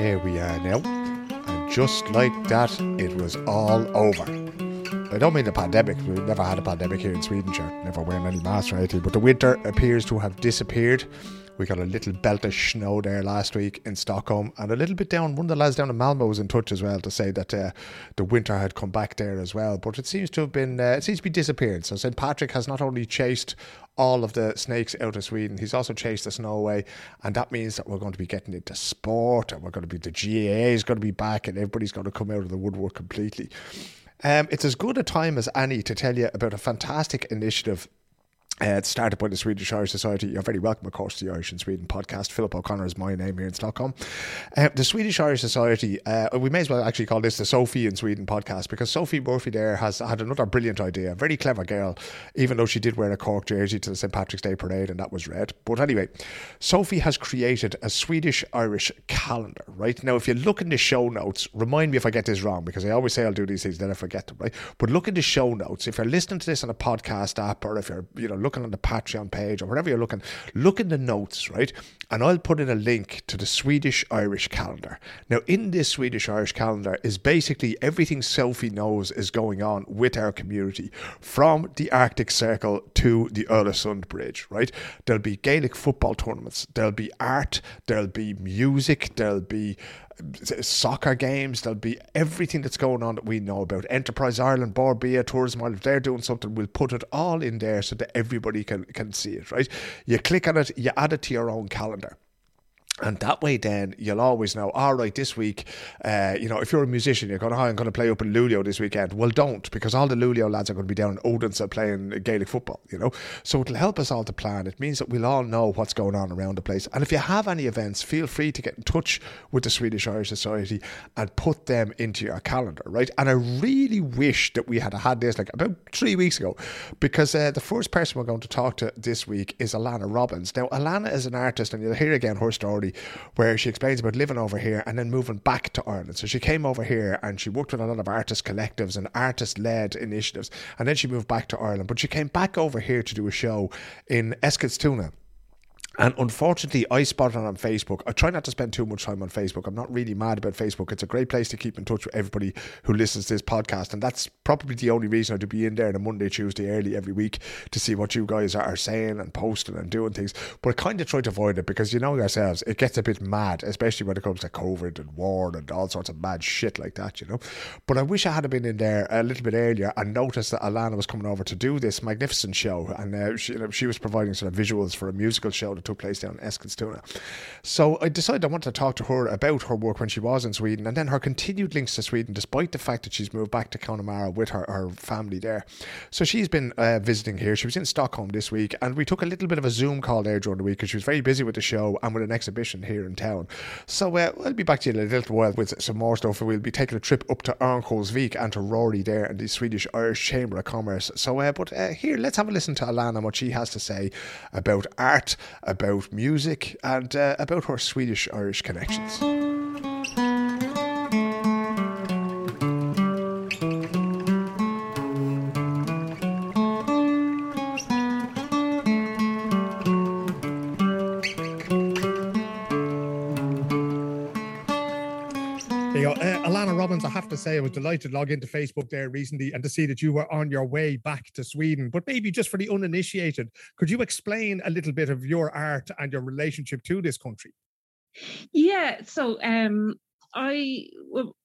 Here we are now. And just like that, it was all over. I don't mean the pandemic. We've never had a pandemic here in Sweden, sure. Never wearing any masks or anything. But the winter appears to have disappeared. We got a little belt of snow there last week in Stockholm, and a little bit down. One of the lads down in Malmo was in touch as well to say that uh, the winter had come back there as well. But it seems to have been, uh, it seems to be disappearing. So St Patrick has not only chased all of the snakes out of Sweden, he's also chased the snow away, and that means that we're going to be getting into sport, and we're going to be the GAA is going to be back, and everybody's going to come out of the woodwork completely. Um, it's as good a time as any to tell you about a fantastic initiative uh, started by the Swedish Irish Society. You're very welcome, of course, to the Irish in Sweden podcast. Philip O'Connor is my name here in Stockholm. Uh, the Swedish Irish Society, uh, we may as well actually call this the Sophie in Sweden podcast because Sophie Murphy there has had another brilliant idea. A very clever girl, even though she did wear a Cork jersey to the St. Patrick's Day parade and that was red. But anyway, Sophie has created a Swedish Irish calendar, right? Now, if you look in the show notes, remind me if I get this wrong because I always say I'll do these things, then I forget them, right? But look in the show notes. If you're listening to this on a podcast app or if you're, you know, looking on the Patreon page or wherever you're looking, look in the notes, right? And I'll put in a link to the Swedish Irish calendar. Now, in this Swedish Irish calendar is basically everything Sophie knows is going on with our community from the Arctic Circle to the Öresund Bridge, right? There'll be Gaelic football tournaments, there'll be art, there'll be music, there'll be soccer games. There'll be everything that's going on that we know about. Enterprise Ireland, Bord Bia, Tourism Ireland, if they're doing something, we'll put it all in there so that everybody can, can see it, right? You click on it, you add it to your own calendar. And that way, then you'll always know. All right, this week, uh, you know, if you're a musician, you're going, "Hi, I'm going to play up in Luleå this weekend." Well, don't because all the Luleå lads are going to be down in Odense playing Gaelic football. You know, so it'll help us all to plan. It means that we'll all know what's going on around the place. And if you have any events, feel free to get in touch with the Swedish Irish Society and put them into your calendar, right? And I really wish that we had had this like about three weeks ago, because uh, the first person we're going to talk to this week is Alannah Robbins. Now, Alannah is an artist, and you'll hear again her story where she explains about living over here and then moving back to Ireland. So she came over here and she worked with a lot of artist collectives and artist led initiatives. And then she moved back to Ireland. But she came back over here to do a show in Eskilstuna and unfortunately, I spotted it on Facebook. I try not to spend too much time on Facebook. I'm not really mad about Facebook. It's a great place to keep in touch with everybody who listens to this podcast. And that's probably the only reason I'd be in there on a Monday, Tuesday early every week to see what you guys are saying and posting and doing things. But I kind of try to avoid it because you know yourselves, it gets a bit mad, especially when it comes to COVID and war and all sorts of mad shit like that, you know. But I wish I had been in there a little bit earlier and noticed that Alannah was coming over to do this magnificent show. And uh, she, you know, she was providing sort of visuals for a musical show that took place down in Eskilstuna. So I decided I wanted to talk to her about her work when she was in Sweden and then her continued links to Sweden, despite the fact that she's moved back to Connemara with her, her family there. So she's been uh, visiting here. She was in Stockholm this week and we took a little bit of a Zoom call there during the week because she was very busy with the show and with an exhibition here in town. So uh, I'll be back to you in a little while with some more stuff. We'll be taking a trip up to Örnsköldsvik and to Rory there in the Swedish Irish Chamber of Commerce. So, uh, but uh, here, let's have a listen to Alannah and what she has to say about art, about music, and uh, about her Swedish Irish connections. Robbins, I have to say, I was delighted to log into Facebook there recently and to see that you were on your way back to Sweden. But maybe just for the uninitiated, could you explain a little bit of your art and your relationship to this country? Yeah, so um, I well,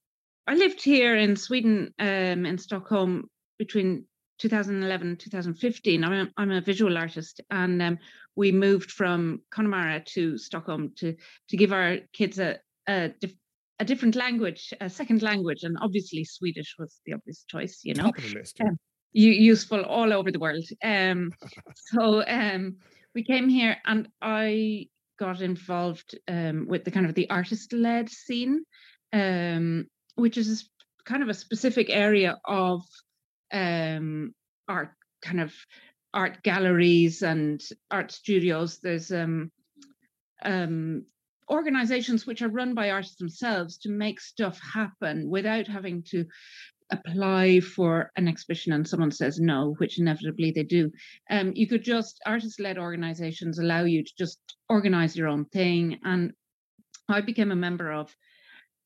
I lived here in Sweden, um, in Stockholm, between 2011 and 2015. I'm a, I'm a visual artist, and um, we moved from Connemara to Stockholm to to give our kids a, a a different language, a second language, and obviously Swedish was the obvious choice. You know, um, useful all over the world. Um, so um, we came here, and I got involved um, with the kind of the artist-led scene, um, which is kind of a specific area of um, art, kind of art galleries and art studios. There's um, um, organizations which are run by artists themselves to make stuff happen without having to apply for an exhibition and someone says no, which inevitably they do. Um, you could just, artist led organizations allow you to just organize your own thing. And I became a member of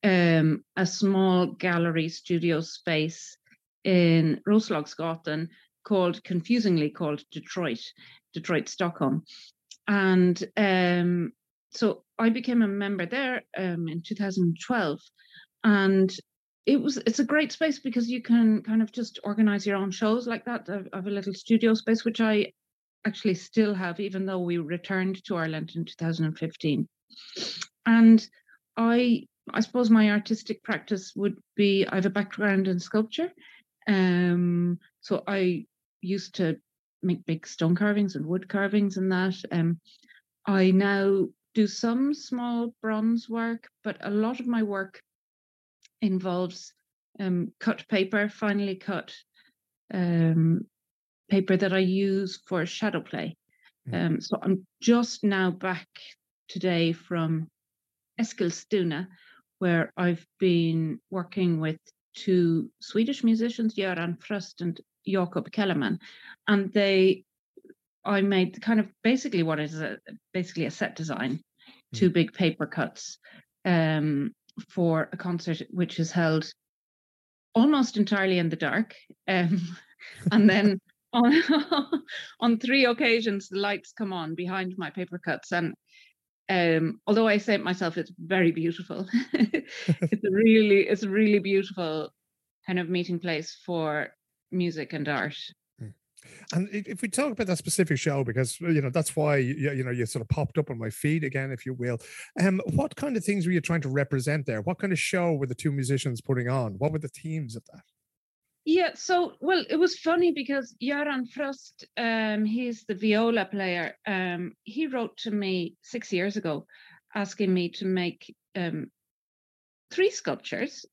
um, a small gallery studio space in Roslagsgatan called, confusingly called Detroit, Detroit, Stockholm. And um, so I became a member there um, in 2012. And it was it's a great space because you can kind of just organize your own shows like that. I have a little studio space, which I actually still have, even though we returned to Ireland in 2015. And I I suppose my artistic practice would be I have a background in sculpture. Um, so I used to make big stone carvings and wood carvings and that. Um, I now do some small bronze work, but a lot of my work involves um, cut paper, finely cut um, paper that I use for shadow play. Hmm. Um, so I'm just now back today from Eskilstuna, where I've been working with two Swedish musicians, Göran Fröst and Jakob Kellerman, and they, I made kind of basically what is a, basically a set design. Two big paper cuts um, for a concert which is held almost entirely in the dark, um, and then. On, on three occasions the lights come on behind my paper cuts and um, although I say it myself, it's very beautiful. it's a really, it's a really beautiful kind of meeting place for music and art. And if we talk about that specific show, because you know that's why you, you know you sort of popped up on my feed again, if you will. Um, what kind of things were you trying to represent there? What kind of show were the two musicians putting on? What were the themes of that? Yeah, so well, it was funny because Göran Fröst, um, he's the viola player. Um, he wrote to me six years ago, asking me to make um, three sculptures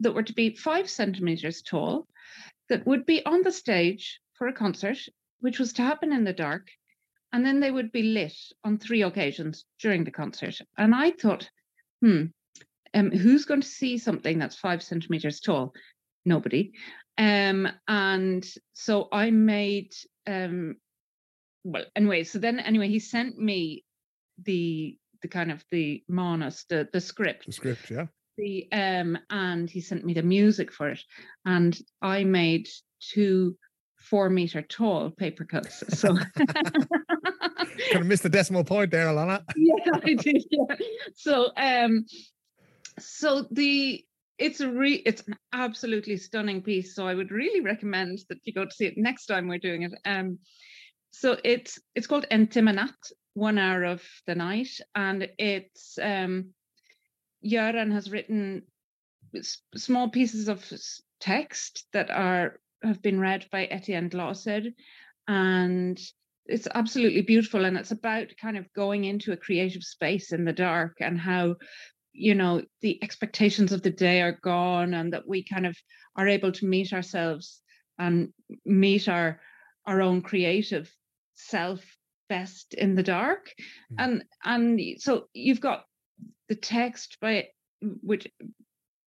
that were to be five centimeters tall, that would be on the stage for a concert, which was to happen in the dark, and then they would be lit on three occasions during the concert. And I thought, hmm, um, who's going to see something that's five centimeters tall? Nobody. Um, and so I made um, well anyway. So then anyway, he sent me the the kind of the manus, the the script. The script, yeah. The um, and he sent me the music for it, and I made two four meter tall paper cuts. So kind of missed the decimal point there, Alannah. yeah, I did. Yeah. So um, so the it's a re it's an absolutely stunning piece. So I would really recommend that you go to see it next time we're doing it. Um, so it's it's called Entimanat, one hour of the night, and it's um, Göran has written small pieces of text that are have been read by Etienne Glaser, and it's absolutely beautiful and it's about kind of going into a creative space in the dark and how you know the expectations of the day are gone and that we kind of are able to meet ourselves and meet our our own creative self best in the dark mm. and and so you've got the text by which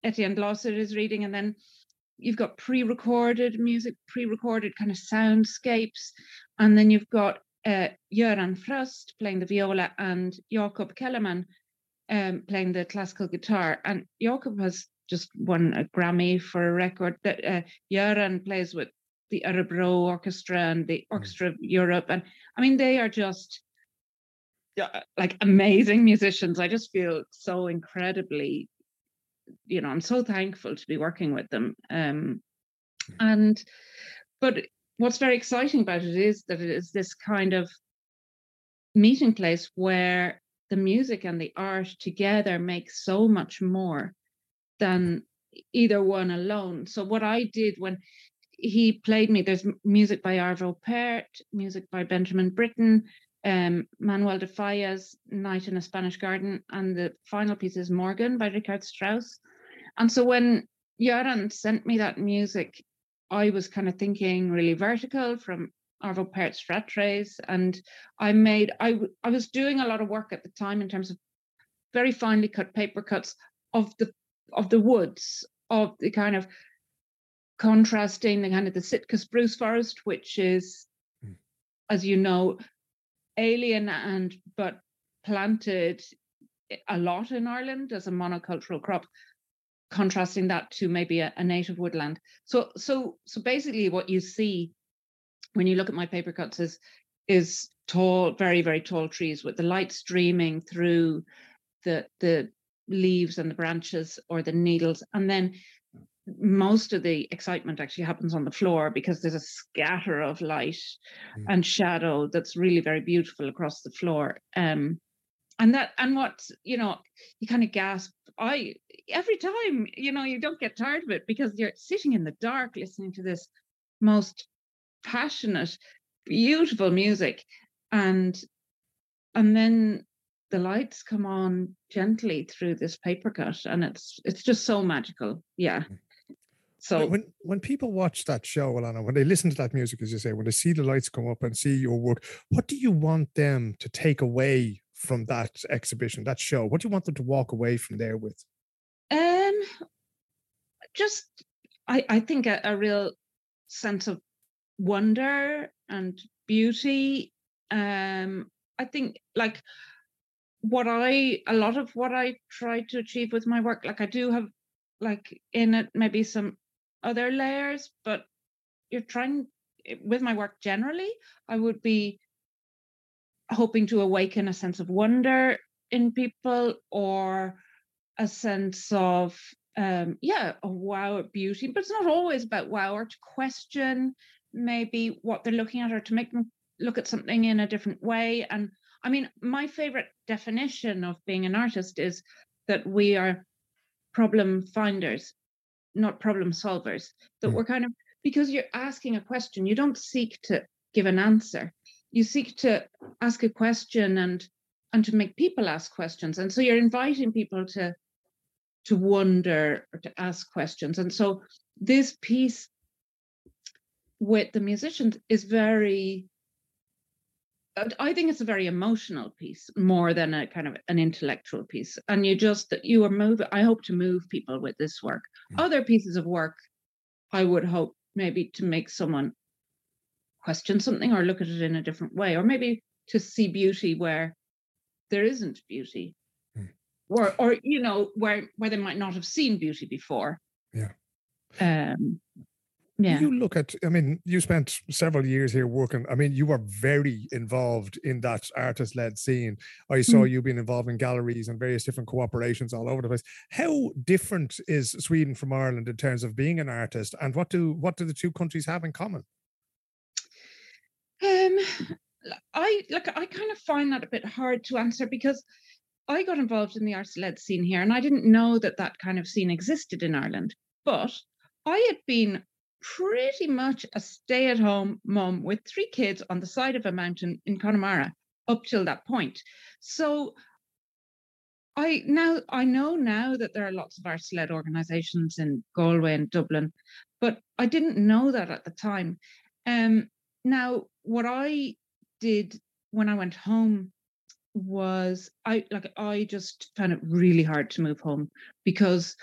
Etienne Glaser is reading and then you've got pre-recorded music pre-recorded kind of soundscapes and then you've got uh, Göran Fröst playing the viola and Jakob Kellerman um, playing the classical guitar. And Jakob has just won a Grammy for a record that uh, Göran plays with the Örebro Orchestra and the hmm. Orchestra of Europe. And I mean, they are just uh, like amazing musicians. I just feel so incredibly, you know, I'm so thankful to be working with them. Um, hmm. and, but what's very exciting about it is that it is this kind of meeting place where the music and the art together make so much more than either one alone. So what I did when he played me, there's music by Arvo Pärt, music by Benjamin Britten, um, Manuel de Falla's Night in a Spanish Garden, and the final piece is Morgen by Richard Strauss. And so when Göran sent me that music, I was kind of thinking really vertical from Arvo Pärt's Rattray, and I made I I was doing a lot of work at the time in terms of very finely cut paper cuts of the of the woods of the kind of contrasting the kind of the Sitka spruce forest, which is, mm. as you know, alien and but planted a lot in Ireland as a monocultural crop, contrasting that to maybe a, a, native woodland. So so so basically what you see when you look at my paper cuts is is tall, very, very tall trees with the light streaming through the the leaves and the branches or the needles. And then most of the excitement actually happens on the floor because there's a scatter of light mm. and shadow that's really very beautiful across the floor. Um, and that and what you know you kind of gasp i every time you know you don't get tired of it because you're sitting in the dark listening to this most passionate beautiful music and and then the lights come on gently through this paper cut and it's it's just so magical yeah mm. So when when people watch that show Alannah, when they listen to that music as you say when they see the lights come up and see your work what do you want them to take away from that exhibition that show? What do you want them to walk away from there with? Um just i i think a, a real sense of wonder and beauty. Um i think like what i a lot of what i try to achieve with my work like i do have like in it maybe some other layers but you're trying eh, with my work generally i would be hoping to awaken a sense of wonder in people or a sense of um yeah a wow beauty but it's not always about wow or to question maybe what they're looking at or to make them look at something in a different way. And I mean, my favorite definition of being an artist is that we are problem finders, not problem solvers. That mm. we're kind of, because you're asking a question, you don't seek to give an answer. You seek to ask a question and and to make people ask questions. And so you're inviting people to to wonder or to ask questions. And so this piece with the musicians is very I think it's a very emotional piece more than a kind of an intellectual piece. And you just you are moving. I hope to move people with this work. Mm. Other pieces of work, I would hope maybe to make someone question something or look at it in a different way, or maybe to see beauty where there isn't beauty, mm. or or you know where where they might not have seen beauty before. Yeah. Um, yeah. You look at, I mean, you spent several years here working. I mean, you were very involved in that artist led scene. I saw mm. you being involved in galleries and various different cooperations all over the place. How different is Sweden from Ireland in terms of being an artist? And what do what do the two countries have in common? Um, I look, I kind of find that a bit hard to answer because I got involved in the artist led scene here and I didn't know that that kind of scene existed in Ireland. But I had been pretty much a stay at home mom with three kids on the side of a mountain in Connemara up till that point. So I now I know now that there are lots of arts led organizations in Galway and Dublin, but I didn't know that at the time. Um, now what I did when I went home was I like I just found it really hard to move home because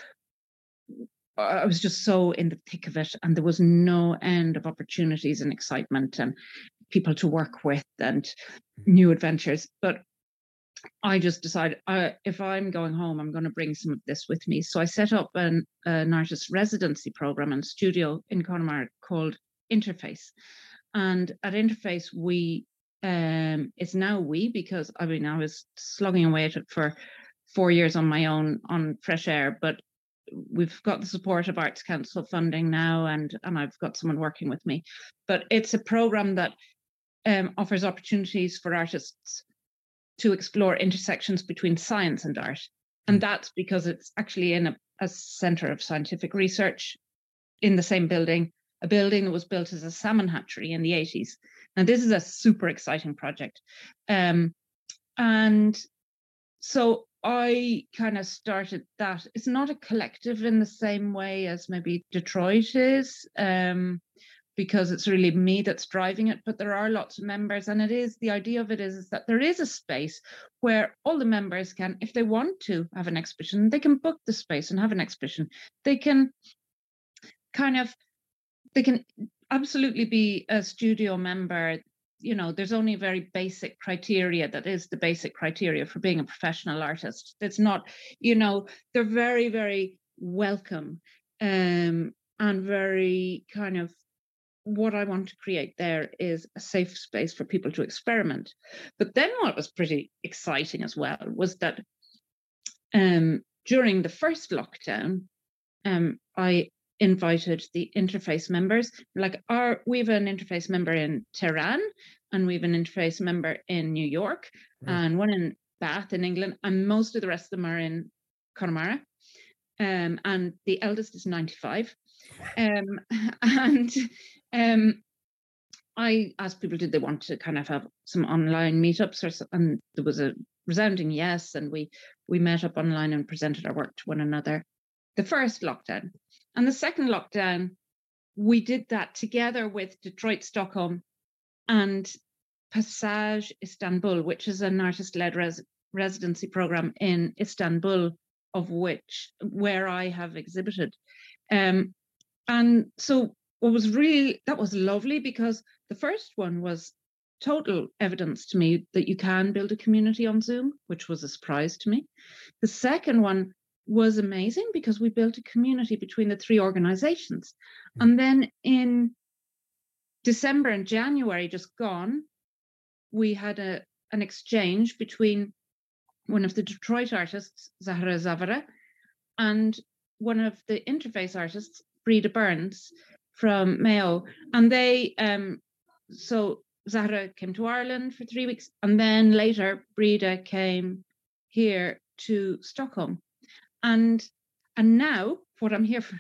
I was just so in the thick of it, and there was no end of opportunities and excitement and people to work with and mm-hmm. new adventures. But I just decided uh, if I'm going home, I'm going to bring some of this with me. So I set up an, an artist residency program and studio in Connemara called Interface. And at Interface, we um, it's now we because I mean I was slugging away at it for four years on my own on fresh air, but we've got the support of Arts Council funding now, and and I've got someone working with me. But it's a program that um, offers opportunities for artists to explore intersections between science and art, and hmm. that's because it's actually in a, a center of scientific research in the same building, a building that was built as a salmon hatchery in the 80s. Now this is a super exciting project, um, and so I kind of started that. It's not a collective in the same way as maybe Detroit is, um, because it's really me that's driving it. But there are lots of members, and it is the idea of it is, is that there is a space where all the members can, if they want to have an exhibition, they can book the space and have an exhibition. They can kind of, they can absolutely be a studio member you know there's only very basic criteria that is the basic criteria for being a professional artist it's not you know they're very very welcome um, and very kind of what I want to create there is a safe space for people to experiment. But then what was pretty exciting as well was that um, during the first lockdown, um, I invited the interface members. Like our we have an interface member in Tehran and we have an interface member in New York right. and one in Bath in England, and most of the rest of them are in Connemara. Um, and the eldest is 95. Um, and um, I asked people, did they want to kind of have some online meetups, or and there was a resounding yes, and we we met up online and presented our work to one another. The first lockdown, and the second lockdown, we did that together with Detroit, Stockholm, and Passage Istanbul, which is an artist-led res- residency program in Istanbul, of which where I have exhibited. Um, and so what was really that was lovely because the first one was total evidence to me that you can build a community on Zoom, which was a surprise to me. The second one was amazing because we built a community between the three organizations. Hmm. And then in December and January, just gone, we had a an exchange between one of the Detroit artists, Zahra Zavara, and one of the interface artists, Breda Burns, from Mayo, and they um so Zahra came to Ireland for three weeks, and then later Breda came here to Stockholm, and and now what I'm here for,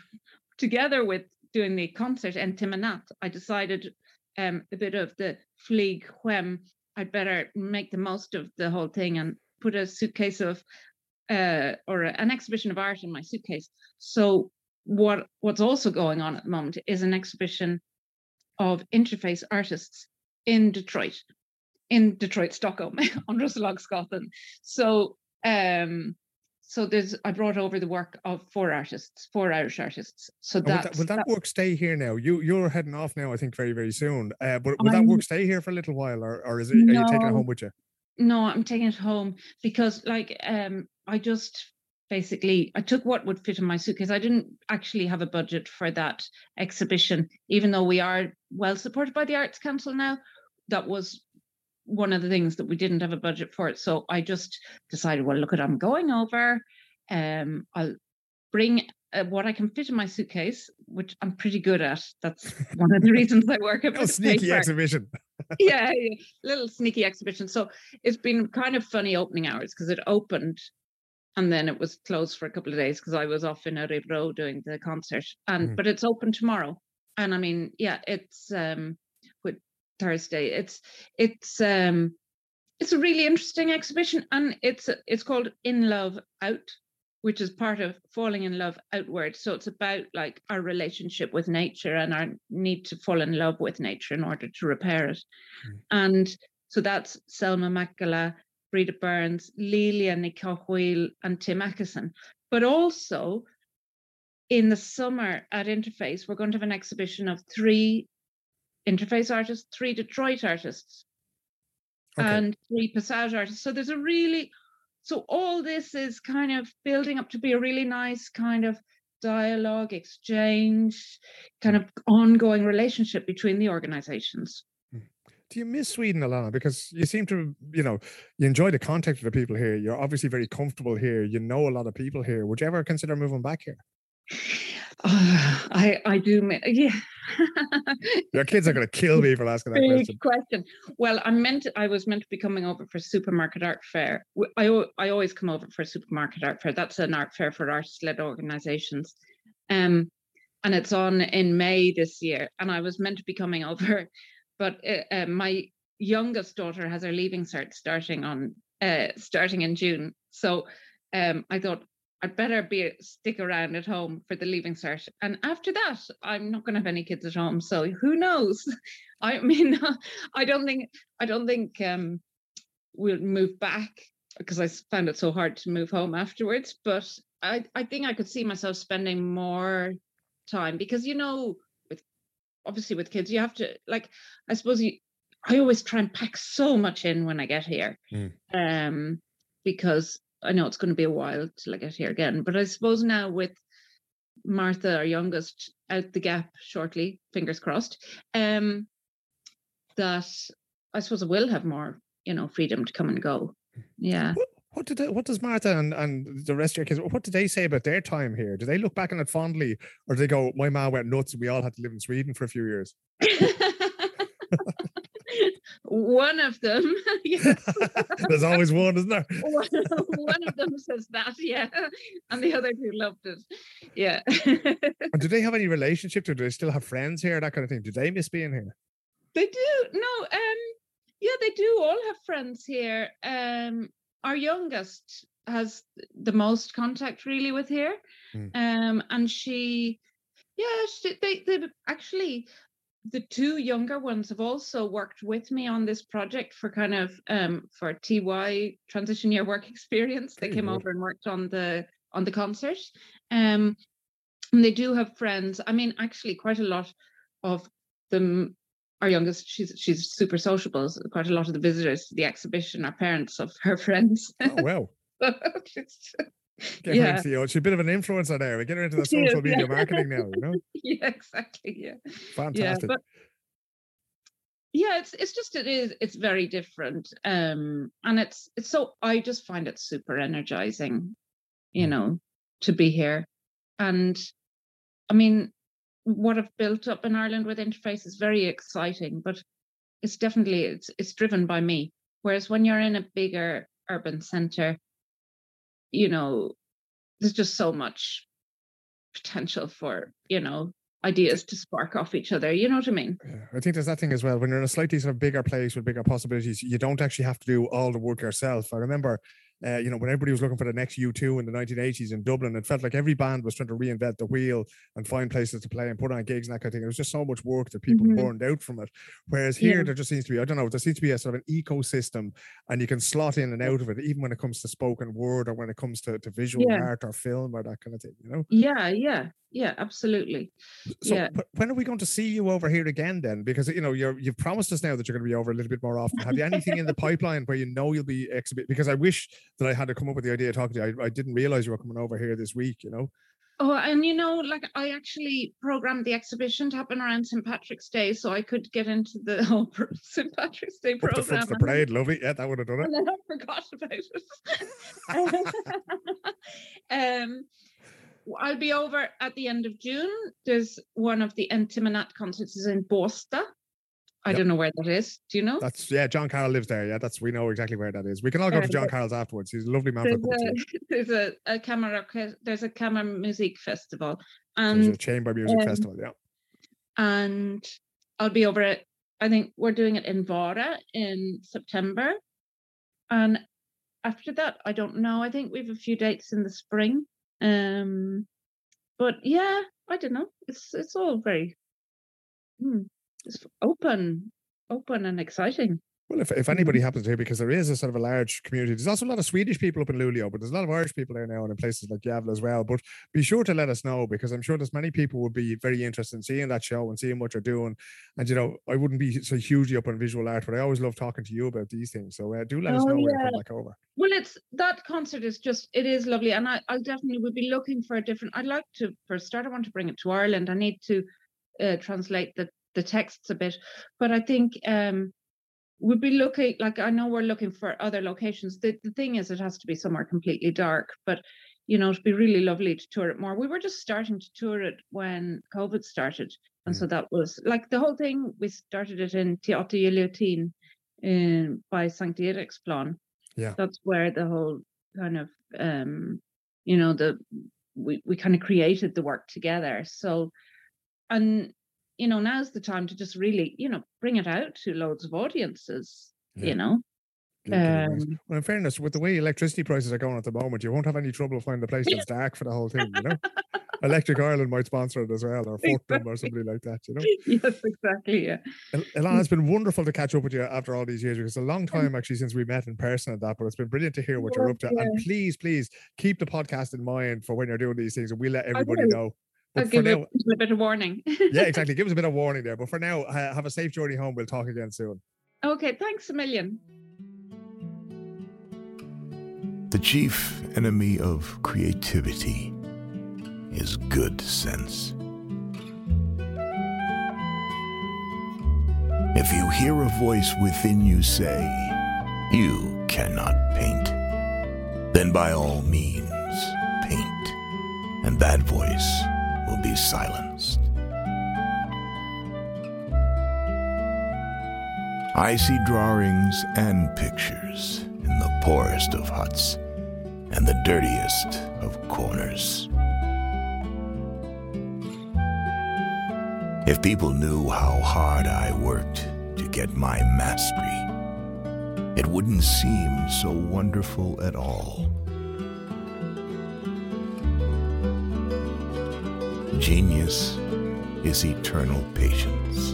together with doing the concert and tim and Timanat, I decided um, a bit of the fleeg when I'd better make the most of the whole thing and put a suitcase of uh, or an exhibition of art in my suitcase. So what what's also going on at the moment is an exhibition of interface artists in Detroit, in Detroit, Stockholm, on Roslagsgatan. So um so there's I brought over the work of four artists, four Irish artists. So that will that, will that, that, work stay here now? You you're heading off now, I think, very very soon. Uh, but will I'm, that work stay here for a little while, or, or is it no, are you taking it home with you? No, I'm taking it home because like um I just basically I took what would fit in my suitcase. I didn't actually have a budget for that exhibition, even though we are well supported by the Arts Council now. That was one of the things that we didn't have a budget for it. So I just decided, well, look at I'm going over. Um, I'll bring uh, what I can fit in my suitcase, which I'm pretty good at. That's one of the reasons I work at a sneaky paper. exhibition. yeah, yeah, little sneaky exhibition. So it's been kind of funny opening hours because it opened and then it was closed for a couple of days because I was off in Örebro doing the concert. And mm. but it's open tomorrow, and I mean, yeah, it's um Thursday. It's it's um it's a really interesting exhibition, and it's it's called In Love Out, which is part of falling in love outward. So it's about like our relationship with nature and our need to fall in love with nature in order to repair it. Mm. And so that's Selma Mackala Breda Burns, Lilia Nicawhil, and Tim Atkinson. But also in the summer at Interface, we're going to have an exhibition of three interface artists, three Detroit artists, okay. and three Passage artists. So there's a really, so all this is kind of building up to be a really nice kind of dialogue, exchange, kind of ongoing relationship between the organizations hmm. do you miss Sweden, Alannah? Because you seem to, you know, you enjoy the contact of the people here. You're obviously very comfortable here. You know a lot of people here. Would you ever consider moving back here? I I do. Yeah. Your kids are going to kill me for asking that question. question. Well, I meant I was meant to be coming over for supermarket art fair. I I always come over for supermarket art fair. That's an art fair for artist-led organizations. Um, and it's on in May this year. And I was meant to be coming over but uh, uh, my youngest daughter has her leaving cert starting on uh, starting in June. So um, I thought I'd better be stick around at home for the leaving cert. And after that, I'm not going to have any kids at home. So who knows? I mean, I don't think I don't think um, we'll move back because I found it so hard to move home afterwards. But I I think I could see myself spending more time because you know with obviously with kids you have to like i suppose you i always try and pack so much in when i get here mm. um because i know it's going to be a while till i get here again but i suppose now with Martha, our youngest, out the gap shortly, fingers crossed, um, that I suppose I will have more, you know, freedom to come and go. Yeah. What, what did they, what does Martha and, and the rest of your kids what did they say about their time here? Do they look back on it fondly, or do they go, "My mom went nuts, and we all had to live in Sweden for a few years"? one of them, There's always one, isn't there? one, one of them says that, yeah, and the other two loved it, yeah. And do they have any relationship? Or do they still have friends here? That kind of thing. Do they miss being here? They do. No, um, yeah, they do all have friends here. Um, our youngest has the most contact really with here. Mm. Um, and she, yeah, she, they they actually the two younger ones have also worked with me on this project for kind of um for TY transition year work experience. They came over and worked on the on the concert. Um and they do have friends. I mean, actually quite a lot of them our youngest, she's she's super sociable. So quite a lot of the visitors to the exhibition are parents of her friends. Oh well. Get her Yeah. into the, she's a bit of an influencer there. We get her into the She is, social media yeah. marketing now, you know? yeah, exactly. Yeah. Fantastic. yeah but yeah it's it's just it is it's very different um and it's it's so i just find it super energizing you Mm. know to be here and i mean what i've built up in ireland with interface is very exciting but it's definitely it's it's driven by me whereas when you're in a bigger urban center you know there's just so much potential for you know ideas to spark off each other you know what i mean Yeah, I think there's that thing as well. When you're in a slightly sort of bigger place with bigger possibilities, you don't actually have to do all the work yourself. I remember, uh, you know, when everybody was looking for the next U2 in the 1980s in Dublin, it felt like every band was trying to reinvent the wheel and find places to play and put on gigs and that kind of thing. It was just so much work that people Mhm. burned out from it. Whereas here, Yeah. there just seems to be, I don't know, there seems to be a sort of an ecosystem and you can slot in and out of it, even when it comes to spoken word or when it comes to, to visual Yeah. art or film or that kind of thing, you know? Yeah, yeah, yeah, absolutely. So Yeah. wh- when are we going to see you over here again then? Because you know you're you've promised us now that you're going to be over a little bit more often. Have you anything in the pipeline where you know you'll be exhibit? Because I wish that I had to come up with the idea of talking to you. I, I didn't realize you were coming over here this week. You know. Oh, and you know, like I actually programmed the exhibition to happen around St. Patrick's Day, so I could get into the whole St. Patrick's Day Up the program. front the parade, lovely. Yeah, that would have done it. and then I forgot about it. um, I'll be over at the end of June. There's one of the Intimanat concerts is in Bosta. I Yep. don't know where that is. Do you know? That's yeah. John Carroll lives there. Yeah, that's we know exactly where that is. We can all go to Uh, John Carroll's afterwards. He's a lovely man there's a, there's a, a camera there's a camera music festival There's a and chamber music um, festival. Yeah. and I'll be over it. I think we're doing it in Vara in September, and after that, I don't know. I think we have a few dates in the spring. Um, but yeah, I don't know. It's it's all very, hmm, it's open, open and exciting. Well, if, if anybody happens to hear, because there is a sort of a large community, there's also a lot of Swedish people up in Luleå, but there's a lot of Irish people there now and in places like Gavle as well. But be sure to let us know because I'm sure there's many people would be very interested in seeing that show and seeing what you're doing. And, you know, I wouldn't be so hugely up on visual art, but I always love talking to you about these things. So uh, do let us Oh, know when you yeah. come back over. Well, it's that concert is just it is lovely, and I I definitely would be looking for a different. I'd like to for a start. I want to bring it to Ireland. I need to uh, translate the the texts a bit, but I think um we'd be looking like I know we're looking for other locations. The the thing is, it has to be somewhere completely dark, but. You know, it'd be really lovely to tour it more. We were just starting to tour it when COVID started. And so that was like the whole thing. We started it in Teatro Guillotine in by St. Eric's Plan Yeah. that's where the whole kind of um you know the we, we kind of created the work together so and you know now's the time to just really you know bring it out to loads of audiences Yeah. you know um Well, in fairness, with the way electricity prices are going at the moment, you won't have any trouble finding a place that's dark for the whole thing, you know? Electric Ireland might sponsor it as well, or Fortum or somebody like that, you know? yes exactly yeah it's been wonderful to catch up with you after all these years because it's a long time actually since we met in person and that, but it's been brilliant to hear what you're up to. And please, please keep the podcast in mind for when you're doing these things and we'll let everybody know. I'll for give now, a bit of warning yeah, exactly. Give us a bit of warning there. But for now, have a safe journey home. We'll talk again soon. okay thanks a million The chief enemy of creativity is good sense. If you hear a voice within you say, You cannot paint, then by all means paint, and that voice will be silenced. I see drawings and pictures in the poorest of huts and the dirtiest of corners. If people knew how hard I worked to get my mastery, it wouldn't seem so wonderful at all. Genius is eternal patience.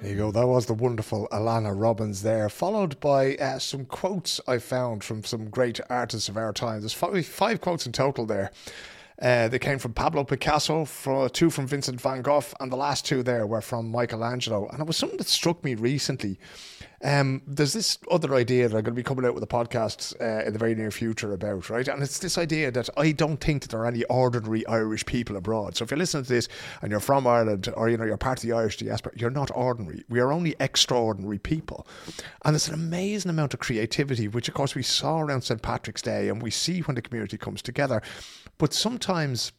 There you go. That was the wonderful Alannah Robbins there, followed by uh, some quotes I found from some great artists of our time. There's five, five quotes in total there. Uh, they came from Pablo Picasso, from, two from Vincent van Gogh, and the last two there were from Michelangelo. And it was something that struck me recently. Um, there's this other idea that I'm going to be coming out with a podcast uh, in the very near future about, right? And it's this idea that I don't think that there are any ordinary Irish people abroad. So if you're listening to this and you're from Ireland or you know you're part of the Irish diaspora, you're not ordinary. We are only extraordinary people, and there's an amazing amount of creativity, which of course we saw around St Patrick's Day, and we see when the community comes together. But sometimes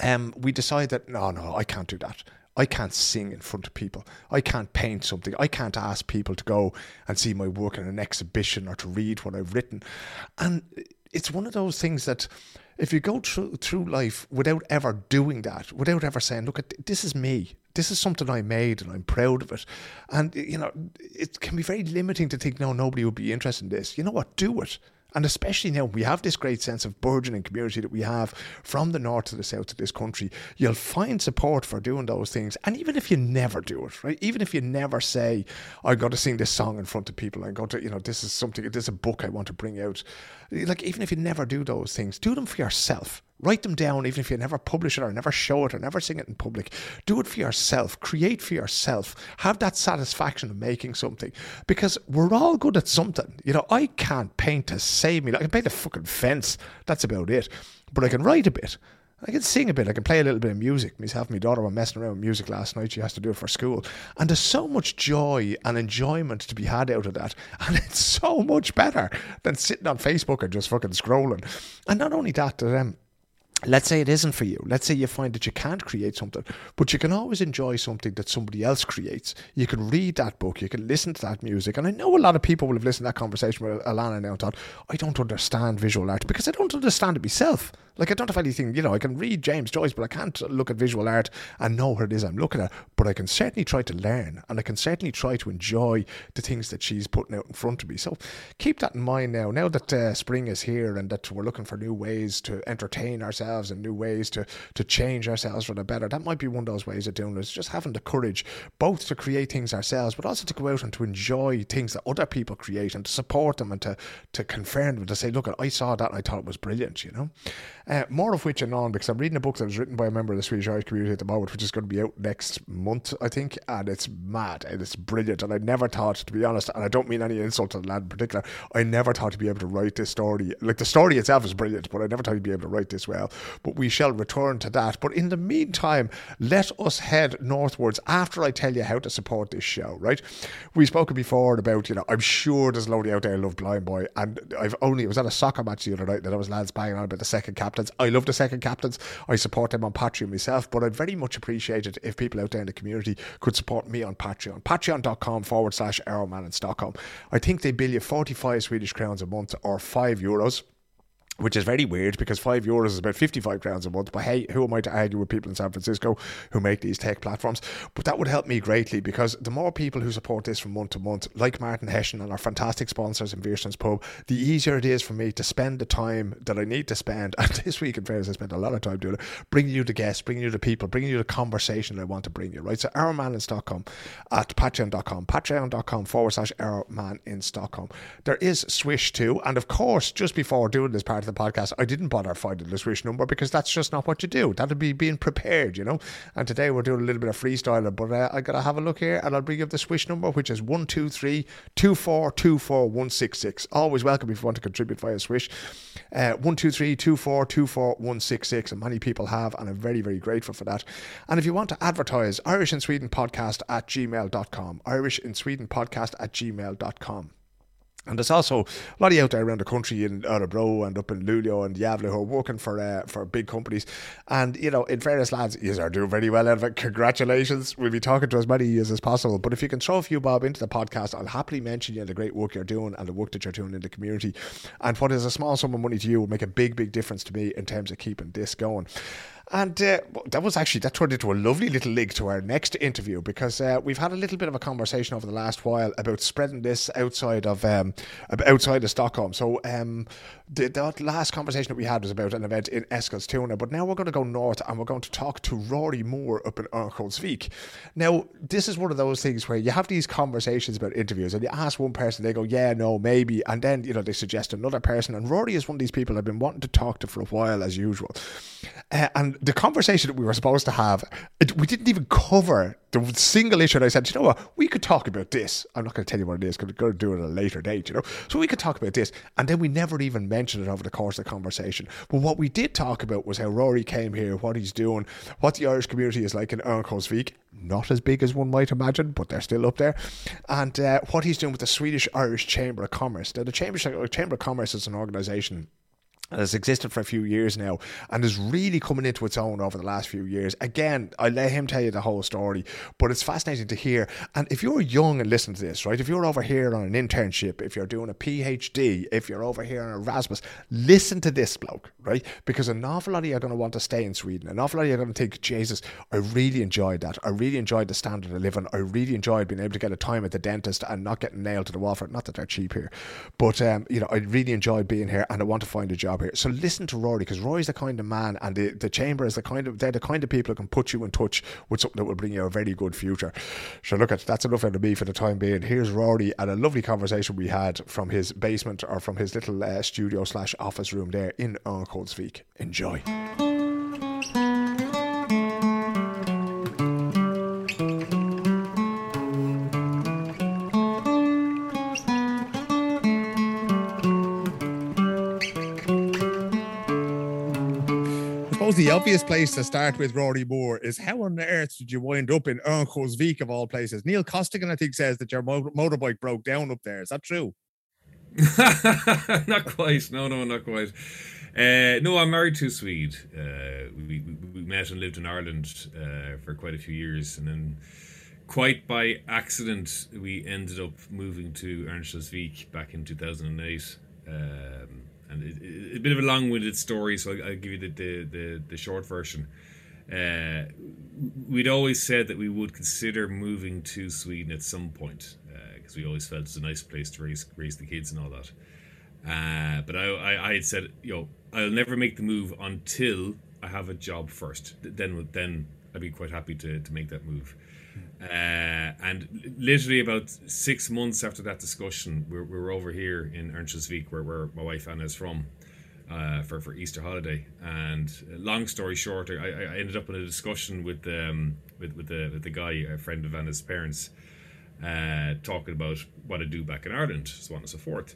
um, we decide that no, no, I can't do that. I can't sing in front of people. I can't paint something. I can't ask people to go and see my work in an exhibition or to read what I've written. And it's one of those things that if you go through through life without ever doing that, without ever saying, "Look, this is me. This is something I made, and I'm proud of it," and you know, it can be very limiting to think, "No, nobody would be interested in this." You know what? Do it. And especially now, we have this great sense of burgeoning community that we have from the north to the south of this country. You'll find support for doing those things. And even if you never do it, right? Even if you never say, I got to sing this song in front of people, I got to, you know, this is something, this is a book I want to bring out. Like, even if you never do those things, do them for yourself. Write them down, even if you never publish it or never show it or never sing it in public. Do it for yourself. Create for yourself. Have that satisfaction of making something because we're all good at something. You know, I can't paint to save me. I can paint a fucking fence. That's about it. But I can write a bit. I can sing a bit. I can play a little bit of music. Myself and my daughter were messing around with music last night. She has to do it for school. And there's so much joy and enjoyment to be had out of that. And it's so much better than sitting on Facebook and just fucking scrolling. And not only that, um, let's say it isn't for you. Let's say you find that you can't create something, but you can always enjoy something that somebody else creates. You can read that book, you can listen to that music. And I know a lot of people will have listened to that conversation with Alannah now and thought, I don't understand visual art because I don't understand it myself. Like, I don't have anything, you know, I can read James Joyce, but I can't look at visual art and know what it is I'm looking at. But I can certainly try to learn and I can certainly try to enjoy the things that she's putting out in front of me. So keep that in mind now. Now that uh, spring is here and that we're looking for new ways to entertain ourselves and new ways to, to change ourselves for the better, that might be one of those ways of doing it. It's just having the courage both to create things ourselves, but also to go out and to enjoy things that other people create and to support them and to, to confirm them, to say, look, I saw that and I thought it was brilliant, you know? Uh, more of which anon, because I'm reading a book that was written by a member of the Swedish Irish community at the moment, which is going to be out next month, I think, and it's mad and it's brilliant. And I never thought, to be honest, and I don't mean any insult to the lad in particular, I never thought to be able to write this story. Like the story itself is brilliant, but I never thought he'd be able to write this well. But we shall return to that. But in the meantime, let us head northwards after I tell you how to support this show, right? We've spoken before about, you know, I'm sure there's a loads out there who love Blind Boy, and I've only, it was at a soccer match the other night that I was lads banging on about the second captains. I love the second captains. I support them on Patreon myself, but I'd very much appreciate it if people out there in the community could support me on Patreon. Patreon.com forward slash ourman in Stockholm. I think they bill you 45 Swedish crowns a month or 5 euros which is very weird because five euros is about 55 crowns a month. But hey, who am I to argue with people in San Francisco who make these tech platforms? But that would help me greatly because the more people who support this from month to month, like Martin Hessian and our fantastic sponsors in Vierstein's Pub, the easier it is for me to spend the time that I need to spend. And this week, in fairness, I spent a lot of time doing it, bringing you the guests, bringing you the people, bringing you the conversation I want to bring you, right? So, ourman at patreon.com, patreon.com forward slash ourman in Stockholm. There is Swish too. And of course, just before doing this part of the the podcast, I didn't bother finding the Swish number because that's just not what you do. That'd be being prepared, you know. And today we're doing a little bit of freestyling, but uh, I gotta have a look here, and I'll bring up the Swish number, which is one two three two four two four one six six. Always welcome if you want to contribute via Swish. Uh, one two three two four two four one six six, and many people have, and I'm very very grateful for that. And if you want to advertise, Irish in Sweden podcast at gmail.com. Irish in Sweden podcast at gmail.com. And there's also a lot of you out there around the country in Örebro and up in Luleå and Gävle who are working for uh, for big companies. And, you know, in fairness, lads, you are doing very well out of it. Congratulations. We'll be talking to as many of you as possible. But if you can throw a few bob into the podcast, I'll happily mention you and the great work you're doing and the work that you're doing in the community. And what is a small sum of money to you will make a big, big difference to me in terms of keeping this going. And uh, that was actually, that turned into a lovely little link to our next interview because uh, we've had a little bit of a conversation over the last while about spreading this outside of um, outside of Stockholm. So um, the, the last conversation that we had was about an event in Eskilstuna, but now we're going to go north and we're going to talk to Rory Moore up in Örnsköldsvik. Now, this is one of those things where you have these conversations about interviews and you ask one person, they go, yeah, no, maybe. And then, you know, they suggest another person. And Rory is one of these people I've been wanting to talk to for a while, as usual. Uh, and the conversation that we were supposed to have, it, we didn't even cover the single issue. And I said, you know what, we could talk about this. I'm not going to tell you what it is because we're going to do it at a later date, you know. So we could talk about this. And then we never even mentioned it over the course of the conversation. But what we did talk about was how Rory came here, what he's doing, what the Irish community is like in Örnsköldsvik. Not as big as one might imagine, but they're still up there. And uh, what he's doing with the Swedish Irish Chamber of Commerce. Now, the Chamber, Chamber of Commerce is an organisation and has existed for a few years now and is really coming into its own over the last few years. Again, I let him tell you the whole story, but it's fascinating to hear. And if you're young and listen to this, right, if you're over here on an internship, if you're doing a PhD, if you're over here on Erasmus, listen to this bloke, right? Because an awful lot of you are going to want to stay in Sweden. An awful lot of you are going to think, Jesus, I really enjoyed that. I really enjoyed the standard of living. I really enjoyed being able to get a time at the dentist and not getting nailed to the wall for it. Not that they're cheap here, but, um, you know, I really enjoyed being here and I want to find a job here. So listen to Rory because Rory's the kind of man, and the, the chamber is the kind of they're the kind of people who can put you in touch with something that will bring you a very good future. So look at that's enough out of me for the time being. Here's Rory and a lovely conversation we had from his basement or from his little uh, studio slash office room there in Örnsköldsvik. Enjoy. The obvious place to start with Rory Moore is how on earth did you wind up in Örnsköldsvik of all places? Neil Costigan, I think, says that your mo- motorbike broke down up there. Is that true? not quite. No, no, not quite. Uh, no, I'm married to a Swede. Uh, we, we, we, met and lived in Ireland uh, for quite a few years, and then quite by accident, we ended up moving to Örnsköldsvik back in 2008. Um, and it, it, a bit of a long-winded story, so I'll, I'll give you the the, the, the short version. Uh, we'd always said that we would consider moving to Sweden at some point because uh, we always felt it's a nice place to raise raise the kids and all that. Uh, but I, I, I had said, you know, I'll never make the move until I have a job first. Then then I'd be quite happy to, to make that move. Uh, and literally about six months after that discussion, we were, over here in Örnsköldsvik, where, where my wife Anna is from, uh, for, for Easter holiday. And uh, long story short, I, I ended up in a discussion with um, with, with the with the guy, a friend of Anna's parents, uh, talking about what to do back in Ireland, so on and so forth.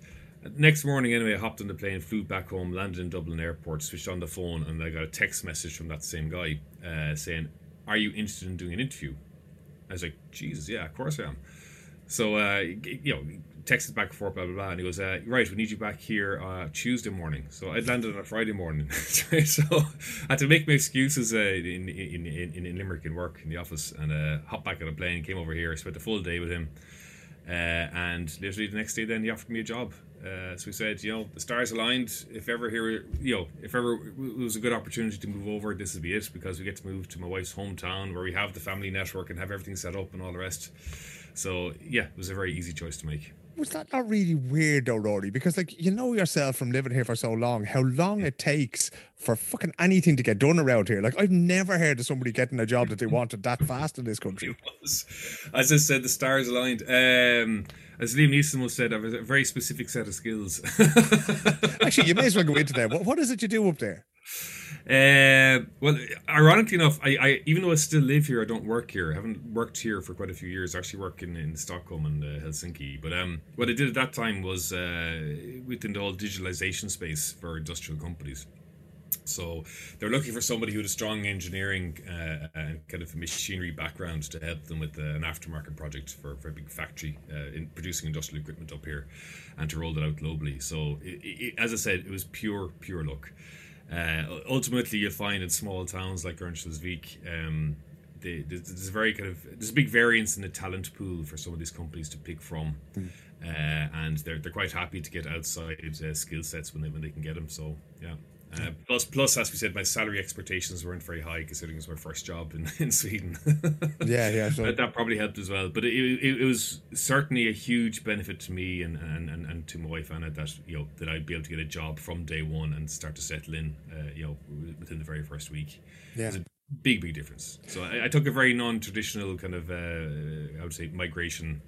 Next morning, anyway, I hopped on the plane, flew back home, landed in Dublin Airport, switched on the phone, and I got a text message from that same guy uh, saying, "Are you interested in doing an interview?" I was like, Jesus, yeah, of course I am. So, uh, you know, texted back and forth, blah, blah, blah. And he goes, uh, right, we need you back here uh, Tuesday morning. So I landed on a Friday morning. so I had to make my excuses uh, in, in, in, in Limerick and work in the office and uh, hop back on a plane, came over here, spent a full day with him. Uh, and literally the next day, then he offered me a job. Uh, so we said, you know, the stars aligned. If ever here, you know, if ever it was a good opportunity to move over, this would be it because we get to move to my wife's hometown where we have the family network and have everything set up and all the rest. So yeah, it was a very easy choice to make was that not really weird though, Rory? Because like you know yourself from living here for so long, how long it takes for fucking anything to get done around here. Like I've never heard of somebody getting a job that they wanted that fast in this country. As I said, the stars aligned. Um, as Liam Neeson once said, I have a very specific set of skills. Actually, you may as well go into that. What, what is it you do up there? Uh, well, ironically enough, I, I even though I still live here, I don't work here. I haven't worked here for quite a few years. I actually work in, in Stockholm and uh, Helsinki. But um, what I did at that time was uh, within the whole digitalization space for industrial companies. So they're looking for somebody who had a strong engineering uh, and kind of machinery background to help them with uh, an aftermarket project for, for a big factory uh, in producing industrial equipment up here, and to roll that out globally. So it, it, as I said, it was pure pure luck. Uh, ultimately, you find in small towns like Örnsköldsvik, um, they, there's a very kind of there's a big variance in the talent pool for some of these companies to pick from, mm. uh, and they're they're quite happy to get outside uh, skill sets when they when they can get them. So yeah. Uh, plus, plus, as we said, my salary expectations weren't very high considering it was my first job in, in Sweden. yeah, yeah, so. that, that, probably helped as well. But it, it, it, was certainly a huge benefit to me and, and, and, and to my wife Anna that you know that I'd be able to get a job from day one and start to settle in, uh, you know, within the very first week. Yeah. It was a big, big difference. So I, I took a very non-traditional kind of, uh, I would say, migration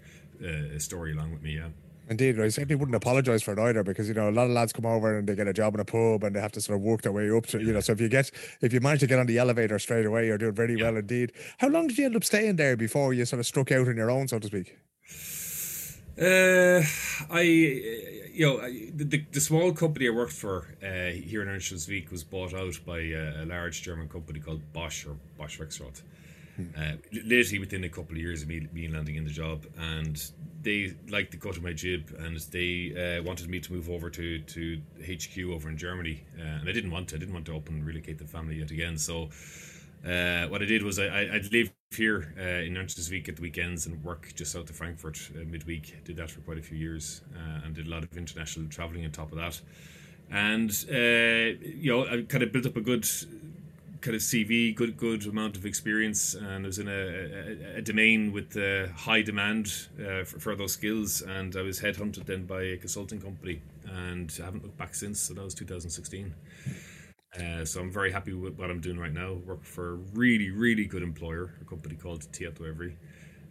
uh, story along with me. Yeah. Indeed, I certainly wouldn't apologise for it either because you know a lot of lads come over and they get a job in a pub and they have to sort of work their way up to you know. So if you get if you manage to get on the elevator straight away, you're doing very yeah. well indeed. How long did you end up staying there before you sort of struck out on your own, so to speak? Uh, I, you know, the, the small company I worked for uh, here in Örnsköldsvik was bought out by a, a large German company called Bosch or Bosch Rexroth. Uh, literally within a couple of years of me, me landing in the job, and they liked the cut of my jib, and they uh, wanted me to move over to to HQ over in Germany, uh, and I didn't want to. I didn't want to open and relocate the family yet again. So uh, what I did was I, I'd live here uh, in Örnsköldsvik at the weekends and work just south of Frankfurt uh, midweek. Did that for quite a few years, and did a lot of international traveling on top of that. And you know, I kind of built up a good kind of CV, good good amount of experience, and I was in a, a, a domain with uh, high demand uh, for, for, those skills. And I was headhunted then by a consulting company, and I haven't looked back since. So that was 2016. Uh, so I'm very happy with what I'm doing right now. Work for a really really good employer, a company called Tietoevry,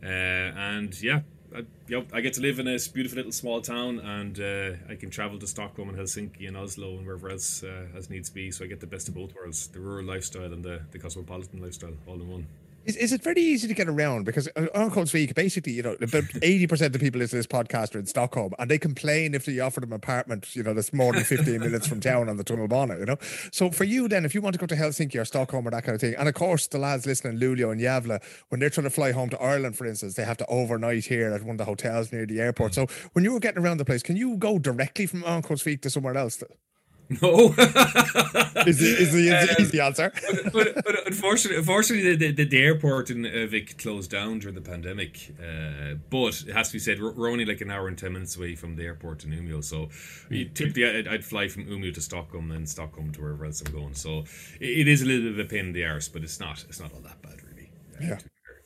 uh, and yeah, I, you know, I get to live in this beautiful little small town, and uh, I can travel to Stockholm and Helsinki and Oslo and wherever else uh, as needs be. So I get the best of both worlds: the rural lifestyle and the, the cosmopolitan lifestyle, all in one. Is, is it very easy to get around? Because uh, Örnsköldsvik, basically, you know, about 80% of the people listening to this podcast are in Stockholm and they complain if you offer them an apartment, you know, that's more than 15 minutes from town on the Tunnelbana, you know? So for you then, if you want to go to Helsinki or Stockholm or that kind of thing, and of course, the lads listening, Luleå and Gävle, when they're trying to fly home to Ireland, for instance, they have to overnight here at one of the hotels near the airport. So when you were getting around the place, can you go directly from Örnsköldsvik to somewhere else? No, is the, is the, um, is the answer? but, but, but, unfortunately, unfortunately, the, the, the airport in uh, Vic closed down during the pandemic. Uh, but it has to be said, we're only like an hour and ten minutes away from the airport in Umeå. So typically, I'd, I'd, fly from Umeå to Stockholm, and Stockholm to wherever else I'm going. So it, it is a little bit of a pain in the arse, but it's not. It's not all that bad, really. Uh, yeah.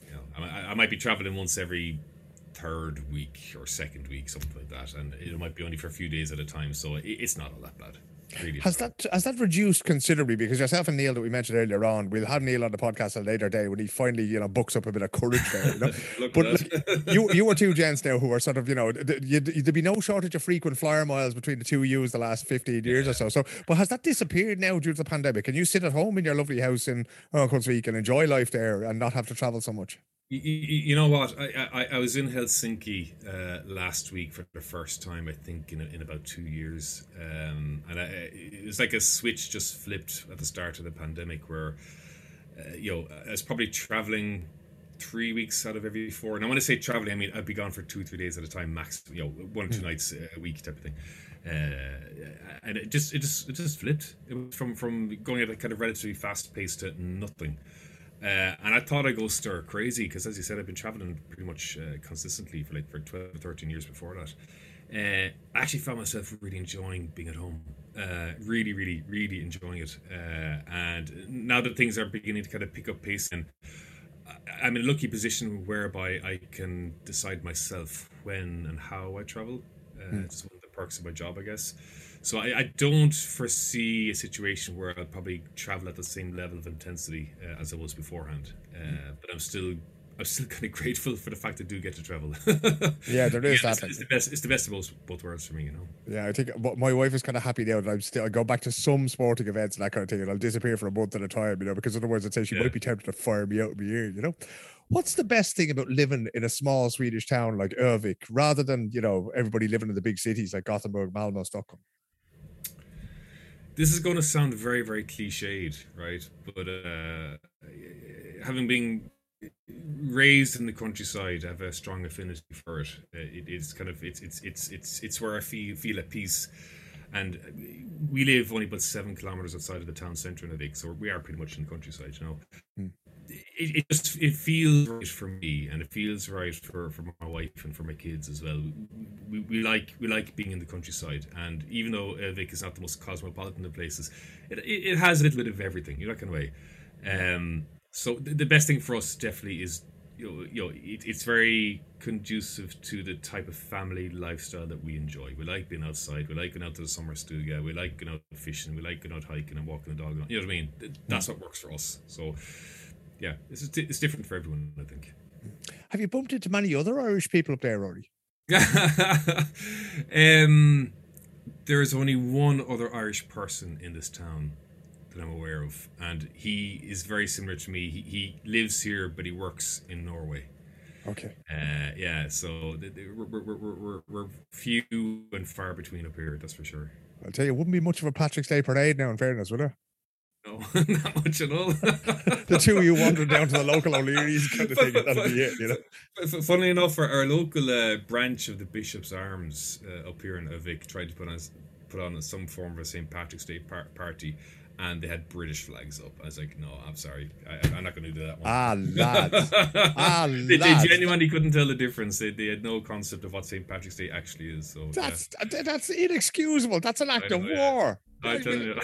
You know, I, I might be traveling once every third week or second week, something like that, and it might be only for a few days at a time. So it, it's not all that bad. Really has that has that reduced considerably? Because yourself and Neil that we mentioned earlier on, we'll have Neil on the podcast a later day when he finally you know books up a bit of courage there. You know? but like, you you were two gents now who are sort of you know there'd be no shortage of frequent flyer miles between the two of you the last fifteen years yeah. or so. So, but has that disappeared now due to the pandemic? Can you sit at home in your lovely house in Örnsköldsvik and enjoy life there and not have to travel so much? You, you, know what? I, I, I was in Helsinki uh, last week for the first time, I think, in, in about two years. Um, and I, it was like a switch just flipped at the start of the pandemic where, uh, you know, I was probably traveling three weeks out of every four. And I want to say traveling, I mean, I'd be gone for two, three days at a time, max, you know, one or two hmm. nights a week type of thing. Uh, and it just, it just, it just flipped. It was from, from going at a kind of relatively fast pace to nothing. Uh, and I thought I'd go stir crazy because, as you said, I've been traveling pretty much uh, consistently for like for 12 13 years before that. Uh, I actually found myself really enjoying being at home. Uh, really, really, really enjoying it. Uh, and now that things are beginning to kind of pick up pace, and I'm in a lucky position whereby I can decide myself when and how I travel. Mm. It's one of the perks of my job, I guess. So I, I, don't foresee a situation where I'll probably travel at the same level of intensity uh, as I was beforehand. Uh, but I'm still I'm still kind of grateful for the fact I do get to travel. Yeah, there is yeah, that. It's, it's the best. It's the best of both both worlds for me, you know. Yeah, I think but my wife is kind of happy now that I'm still I go back to some sporting events and that kind of thing, and I'll disappear for a month at a time, you know, because otherwise I'd say she Yeah. might be tempted to fire me out of my ear, you know. What's the best thing about living in a small Swedish town like Övik rather than, you know, everybody living in the big cities like Gothenburg, Malmo, Stockholm? This is going to sound very, very cliched, right? But uh, having been raised in the countryside, I have a strong affinity for it. Uh, it it's kind of it's it's it's it's it's where I feel feel at peace. And we live only about seven kilometers outside of the town centre in Övik, so we are pretty much in the countryside, you know. Hmm. It, it just it feels right for me, and it feels right for, for my wife and for my kids as well. We, we like we like being in the countryside, and even though Övik is not the most cosmopolitan of places, it, it, it has a little bit of everything, you know, that kind of way. Um, so the, the best thing for us definitely is you know, you know it, it's very conducive to the type of family lifestyle that we enjoy. We like being outside. We like going out to the summer studio. We like going out fishing. We like going out hiking and walking the dog. You know what I mean? That's what works for us. So yeah, it's it's different for everyone. I think. Have you bumped into many other Irish people up there, Rory? um, there is only one other Irish person in this town that I'm aware of, and he is very similar to me. He, he lives here, but he works in Norway. Okay. Uh, yeah, so th- th- we're, we're, we're, we're, few and far between up here, that's for sure. I'll tell you, it wouldn't be much of a Patrick's Day parade now, in fairness, would it? No, not much at all. The two of you wandering down to the local O'Leary's kind of thing, that'll be it, you know? F- Funnily enough, our, our local uh, branch of the Bishop's Arms uh, up here in Övik tried to put on put on some form of a St Patrick's Day par- party, and they had British flags up. I was like, no, I'm sorry, I, I'm not going to do that one. Ah, lads. Ah, they, they genuinely couldn't tell the difference. They, they had no concept of what St Patrick's Day actually is. So yeah. That's that's inexcusable. That's an act of know, yeah. war. I tell you,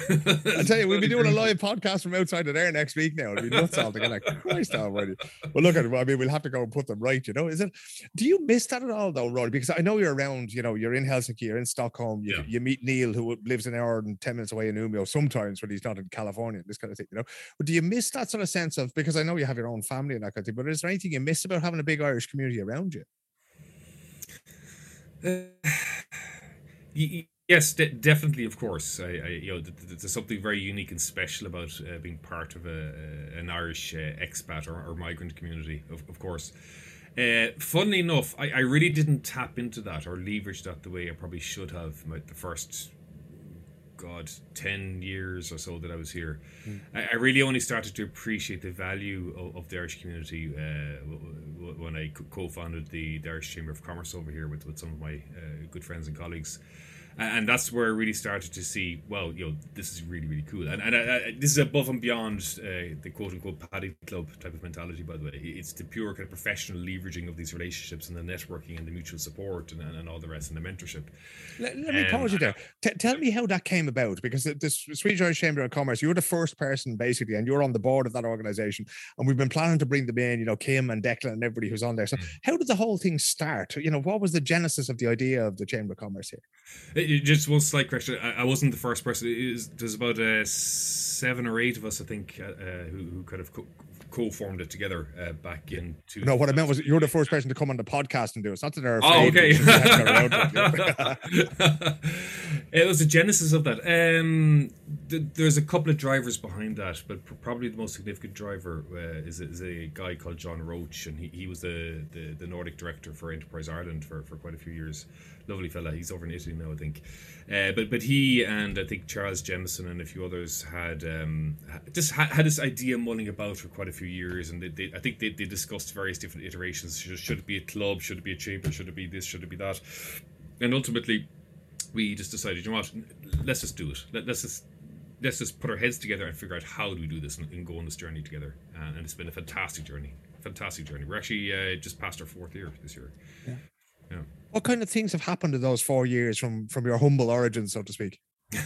I tell you, we'll be doing a live podcast from outside of there next week now. It'll be nuts altogether. Christ almighty. Well, look at it. I mean, we'll have to go and put them right, you know. Is it do you miss that at all though, Rory? Because I know you're around, you know, you're in Helsinki, you're in Stockholm, you, Yeah. you meet Neil who lives an hour and ten minutes away in Umeå sometimes when he's not in California, this kind of thing, you know. But do you miss that sort of sense of because I know you have your own family and that kind of thing, but is there anything you miss about having a big Irish community around you? Y- y- Yes, de- definitely. Of course, I, I, you know, th- th- there's something very unique and special about uh, being part of a, uh, an Irish uh, expat or, or migrant community. Of, of course, uh, funnily enough, I, I really didn't tap into that or leverage that the way I probably should have. My, the first, God, ten years or so that I was here, I, I really only started to appreciate the value of, of the Irish community uh, w- w- when I co- co-founded the, the Irish Chamber of Commerce over here with, with some of my uh, good friends and colleagues and, that's where I really started to see, well, you know, this is really, really cool. And, and I, I, this is above and beyond uh, the quote unquote paddy club type of mentality, by the way. It's the pure kind of professional leveraging of these relationships and the networking and the mutual support and, and, and all the rest and the mentorship. Let, let me Um, pause you there. T- tell me how that came about because the, the Swedish Irish Chamber of Commerce, you're the first person basically, and you're on the board of that organization. And we've been planning to bring them in, you know, Kim and Declan and everybody who's on there. So, how did the whole thing start? You know, what was the genesis of the idea of the Chamber of Commerce here? Uh, Just one slight correction. I, I wasn't the first person. Was, there's about uh, seven or eight of us, I think, uh, uh, who, who kind of co- co-formed it together uh, back in. Two, No, what I meant was you're the first person to come on the podcast and do it. It's not that they're Oh, okay. but they haven't got around to it, you know. it was the genesis of that. Um, th- there's a couple of drivers behind that, but pr- probably the most significant driver uh, is, a, is a guy called John Roach, and he, he was the, the, the Nordic director for Enterprise Ireland for, for quite a few years. Lovely fella. He's over in Italy now, I think. Uh, but but he and I think Charles Jemison and a few others had um, just ha- had this idea mulling about for quite a few years, and they, they, I think they, they discussed various different iterations. Should, should it be a club? Should it be a chamber? Should it be this? Should it be that? And ultimately, we just decided, you know what? Let's just do it. Let, let's just let's just put our heads together and figure out how do we do this and, and go on this journey together. And, and it's been a fantastic journey, fantastic journey. We're actually uh, just past our fourth year this year. Yeah. What kind of things have happened in those four years from from your humble origins, so to speak?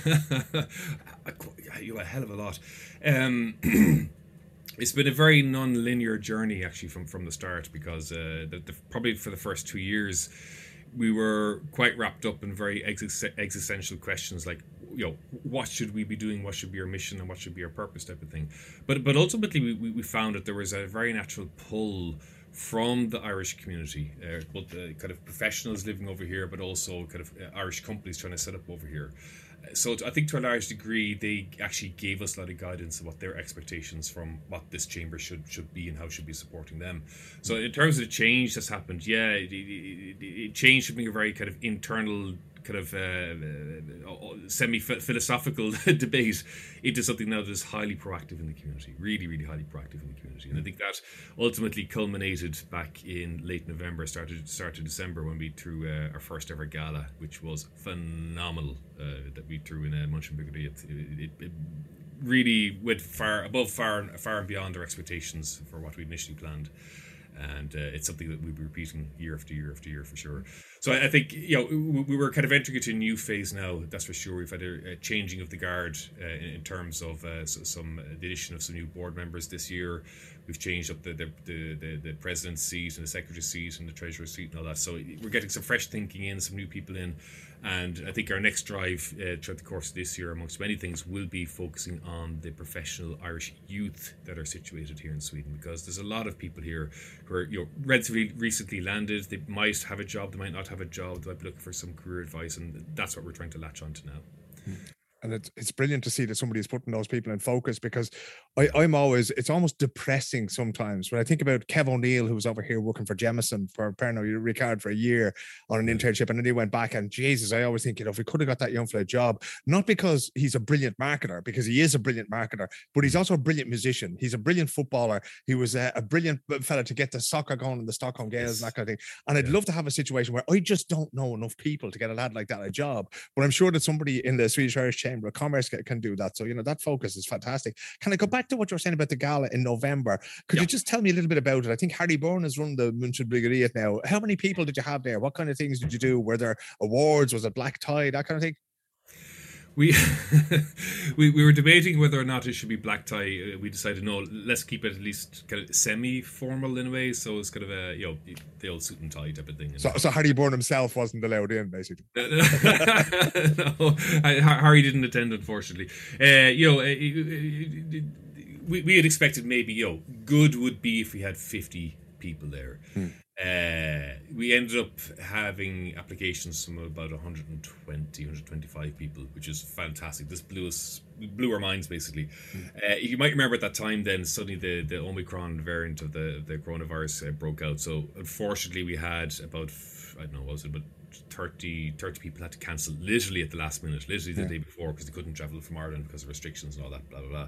You a hell of a lot. Um, it's been a very non-linear journey actually from from the start because uh, the, the, probably for the first two years we were quite wrapped up in very exis- existential questions like you know what should we be doing what should be our mission and what should be our purpose type of thing but but ultimately we, we found that there was a very natural pull from the Irish community, uh, both the kind of professionals living over here, but also kind of uh, Irish companies trying to set up over here. Uh, so I think to a large degree, they actually gave us a lot of guidance about their expectations from what this chamber should should be and how should be supporting them. So in terms of the change that's happened, yeah, it, it, it, it changed from being a very kind of internal kind of uh, uh semi philosophical debate into something now that is highly proactive in the community, really, really highly proactive in the community. And I think that ultimately culminated back in late November, started started December when we threw uh, our first ever gala, which was phenomenal. Uh, that we threw in uh, München It, it, it, really went far above, far, far and beyond our expectations for what we initially planned and uh, it's something that we'll be repeating year after year after year for sure. So I, think you know we, were kind of entering into a new phase now. That's for sure. We've had a, changing of the guard uh, in, terms of uh, some uh, the addition of some new board members this year. We've changed up the the, the, the, the president's seat and the secretary's seat and the treasurer's seat and all that. So we're getting some fresh thinking in, some new people in. And I think our next drive uh, throughout the course of this year, amongst many things, will be focusing on the professional Irish youth that are situated here in Sweden, because there's a lot of people here who are you know relatively recently landed. They might have a job, they might not have a job. They might be looking for some career advice, and that's what we're trying to latch on to now. And it's it's brilliant to see that somebody's putting those people in focus because I, I'm always it's almost depressing sometimes when I think about Kev O'Neill who was over here working for Jameson for Pernod Ricard for a year on an internship and then he went back and Jesus I always think you know if we could have got that young fella a job not because he's a brilliant marketer because he is a brilliant marketer but he's also a brilliant musician. He's a brilliant footballer. He was a, a brilliant fella to get the soccer going in the Stockholm Gaels and that kind of thing. And I'd love to have a situation where I just don't know enough people to get a lad like that a job but I'm sure that somebody in the Swedish Irish Chamber of Commerce can, can do that. So, you know, that focus is fantastic. Can I go back to what you were saying about the gala in November? Could you just tell me a little bit about it? I think Harry Byrne has run the München Bryggeriet now. How many people did you have there? What kind of things did you do? Were there awards? Was it black tie? That kind of thing? we we we were debating whether or not it should be black tie. Uh, we decided no, let's keep it at least kind of semi-formal in a way. So it's kind of a you know the old suit and tie type of thing. So, so Harry Bourne himself wasn't allowed in, basically. no, Harry didn't attend, unfortunately. Uh, you know, uh, we we had expected maybe you know good would be if we had fifty people there. Hmm. Uh, we ended up having applications from about 120, 125 people, which is fantastic. This blew us, blew our minds basically. Mm. Uh, you might remember at that time, then suddenly the, the Omicron variant of the, the coronavirus uh, broke out. So unfortunately, we had about, I don't know, what was it, about 30, 30 people had to cancel literally at the last minute, literally the yeah. day before, because they couldn't travel from Ireland because of restrictions and all that, blah, blah, blah.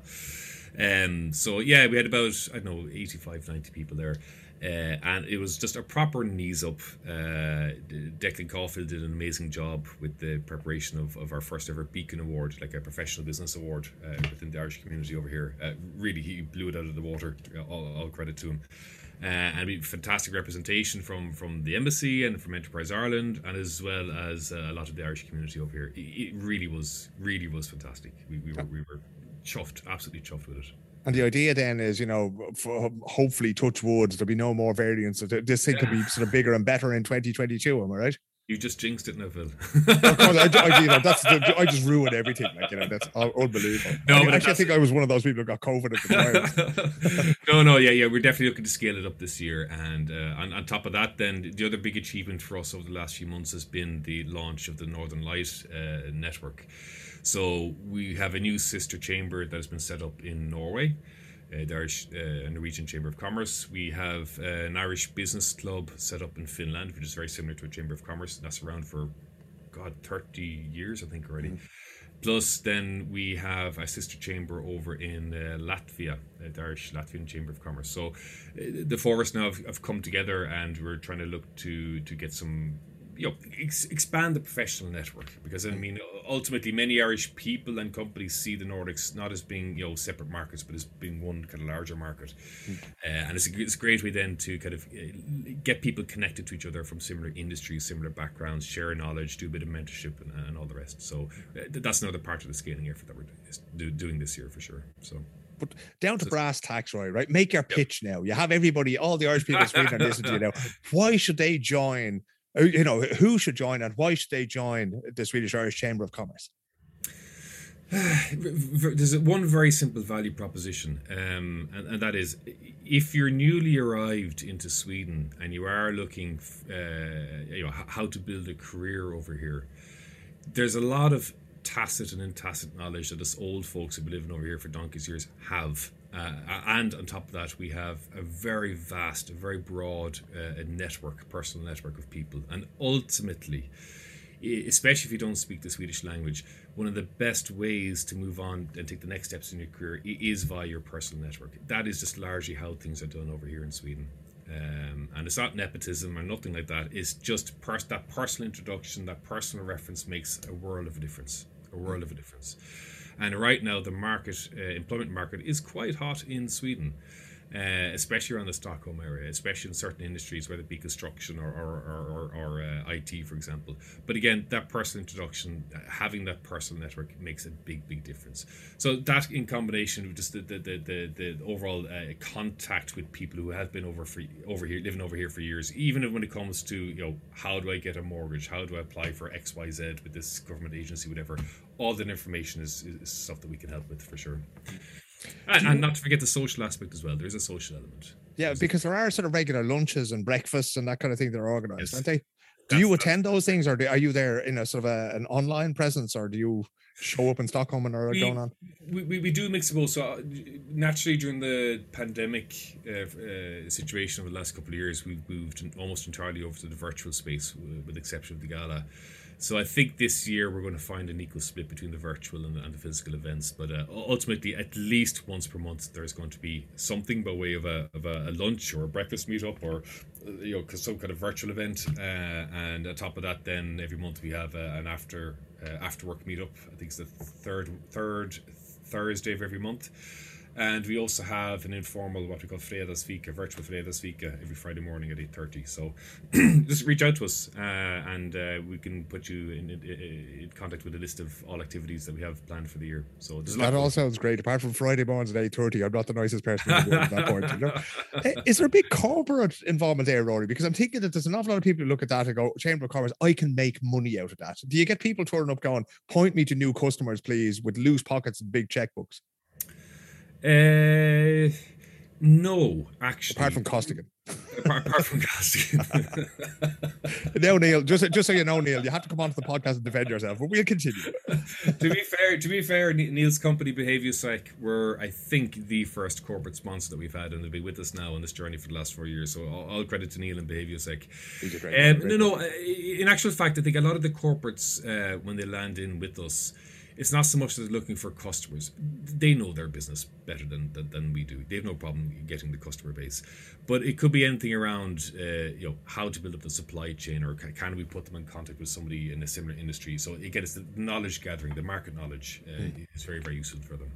Um, so yeah, we had about, I don't know, 85, 90 people there. Uh, and it was just a proper knees up. Uh, Declan Caulfield did an amazing job with the preparation of, of our first ever Beacon Award, like a professional business award uh, within the Irish community over here. Uh, really, he blew it out of the water. All, all credit to him. Uh, and we fantastic representation from from the embassy and from Enterprise Ireland, and as well as uh, a lot of the Irish community over here. It, it really was, really was fantastic. We, we were we were chuffed, absolutely chuffed with it. And the idea then is, you know, hopefully, touch wood, there'll be no more variants. This thing could be sort of bigger and better in 2022. Am I right? You just jinxed it, Neville. of course, I, I, you know, that's the, I just ruined everything. Like you know, that's unbelievable. No, I, actually, I think I was one of those people who got COVID at the time. no, no, yeah, yeah, we're definitely looking to scale it up this year. And uh, on, on top of that, then the other big achievement for us over the last few months has been the launch of the Northern Light uh, network. So we have a new sister chamber that has been set up in Norway. Uh, the Irish uh, Norwegian Chamber of Commerce. We have uh, an Irish business club set up in Finland, which is very similar to a Chamber of Commerce. That's around for, God, 30 years, I think, already. Mm-hmm. Plus, then we have a sister chamber over in uh, Latvia, uh, the Irish Latvian Chamber of Commerce. So, uh, the four of us now have, have, come together, and we're trying to look to to get some you know ex- expand the professional network because I mm. mean ultimately many Irish people and companies see the Nordics not as being you know separate markets but as being one kind of larger market mm. uh, and it's a, it's a great way then to kind of uh, get people connected to each other from similar industries similar backgrounds share knowledge do a bit of mentorship and, and all the rest so uh, that's another part of the scaling effort that we're doing, doing this year for sure so but down to brass tacks, Roy, right? Make your pitch yep. now. You have everybody, all the Irish people listening to you now. Why should they join you know, who should join and why should they join the Swedish Irish Chamber of Commerce? There's one very simple value proposition, um, and, and, that is if you're newly arrived into Sweden and you are looking, uh, you know, how to build a career over here, there's a lot of tacit and intacit knowledge that us old folks who've been living over here for donkey's years have. Uh, and on top of that, we have a very vast, a very broad uh, network, personal network of people. And ultimately, especially if you don't speak the Swedish language, one of the best ways to move on and take the next steps in your career is via your personal network. That is just largely how things are done over here in Sweden. Um, and it's not nepotism or nothing like that. It's just pers- that personal introduction, that personal reference makes a world of a difference. A world of a difference. And right now, the market, uh, employment market, is quite hot in Sweden uh, especially around the Stockholm area, especially in certain industries, whether it be construction or, or, or, or uh, IT, for example. But again, that personal introduction, uh, having that personal network makes a big, big difference. So that in combination with just the, the, the, the, the overall uh, contact with people who have been over for over here, living over here for years, even when it comes to, you know, how do I get a mortgage? How do I apply for X, Y, Z with this government agency, whatever, all that information is, is stuff that we can help with for sure. And, and, not to forget the social aspect as well. There's a social element. Yeah, because there are sort of regular lunches and breakfasts and that kind of thing that are organized, yes. aren't they? Do you attend those things, or do, are you there in a sort of a, an online presence, or do you show up in Stockholm and are we, going on? We, we, we do mix of both. So uh, naturally, during the pandemic uh, uh, situation over the last couple of years, we've moved almost entirely over to the virtual space, with the exception of the gala. So I think this year we're going to find an equal split between the virtual and, and the physical events. But uh, ultimately, at least once per month, there's going to be something by way of a, of a, a lunch or a breakfast meetup or uh, you know some kind of virtual event. Uh, and on top of that, then every month we have uh, an after uh, after work meetup. I think it's the third third Thursday of every month. And we also have an informal, what we call Fredagsfika, virtual Fredagsfika, every Friday morning at 8.30. So just reach out to us uh, and uh, we can put you in, in, in, contact with a list of all activities that we have planned for the year. So That all sounds great. Apart from Friday mornings at 8.30, I'm not the nicest person at that point. You know? Is there a big corporate involvement there, Rory? Because I'm thinking that there's an awful lot of people who look at that and go, Chamber of Commerce, I can make money out of that. Do you get people turning up going, point me to new customers, please, with loose pockets and big checkbooks? Uh, no, actually. Apart from Costigan. apart, apart from Costigan. no, Neil. Just just so you know, Neil, you have to come onto the podcast and defend yourself. But we'll continue. to be fair, to be fair, Neil's company BehavioSec were, I think, the first corporate sponsor that we've had, and they'll be with us now on this journey for the last four years. So all, all credit to Neil and BehavioSec. Um, no, no. Uh, in actual fact, I think a lot of the corporates uh, when they land in with us it's not so much that they're looking for customers. They know their business better than, than, than we do. They have no problem getting the customer base. But it could be anything around, uh, you know, how to build up the supply chain, or can, can, we put them in contact with somebody in a similar industry? So again, it's the knowledge gathering, the market knowledge uh, mm. is very very useful for them.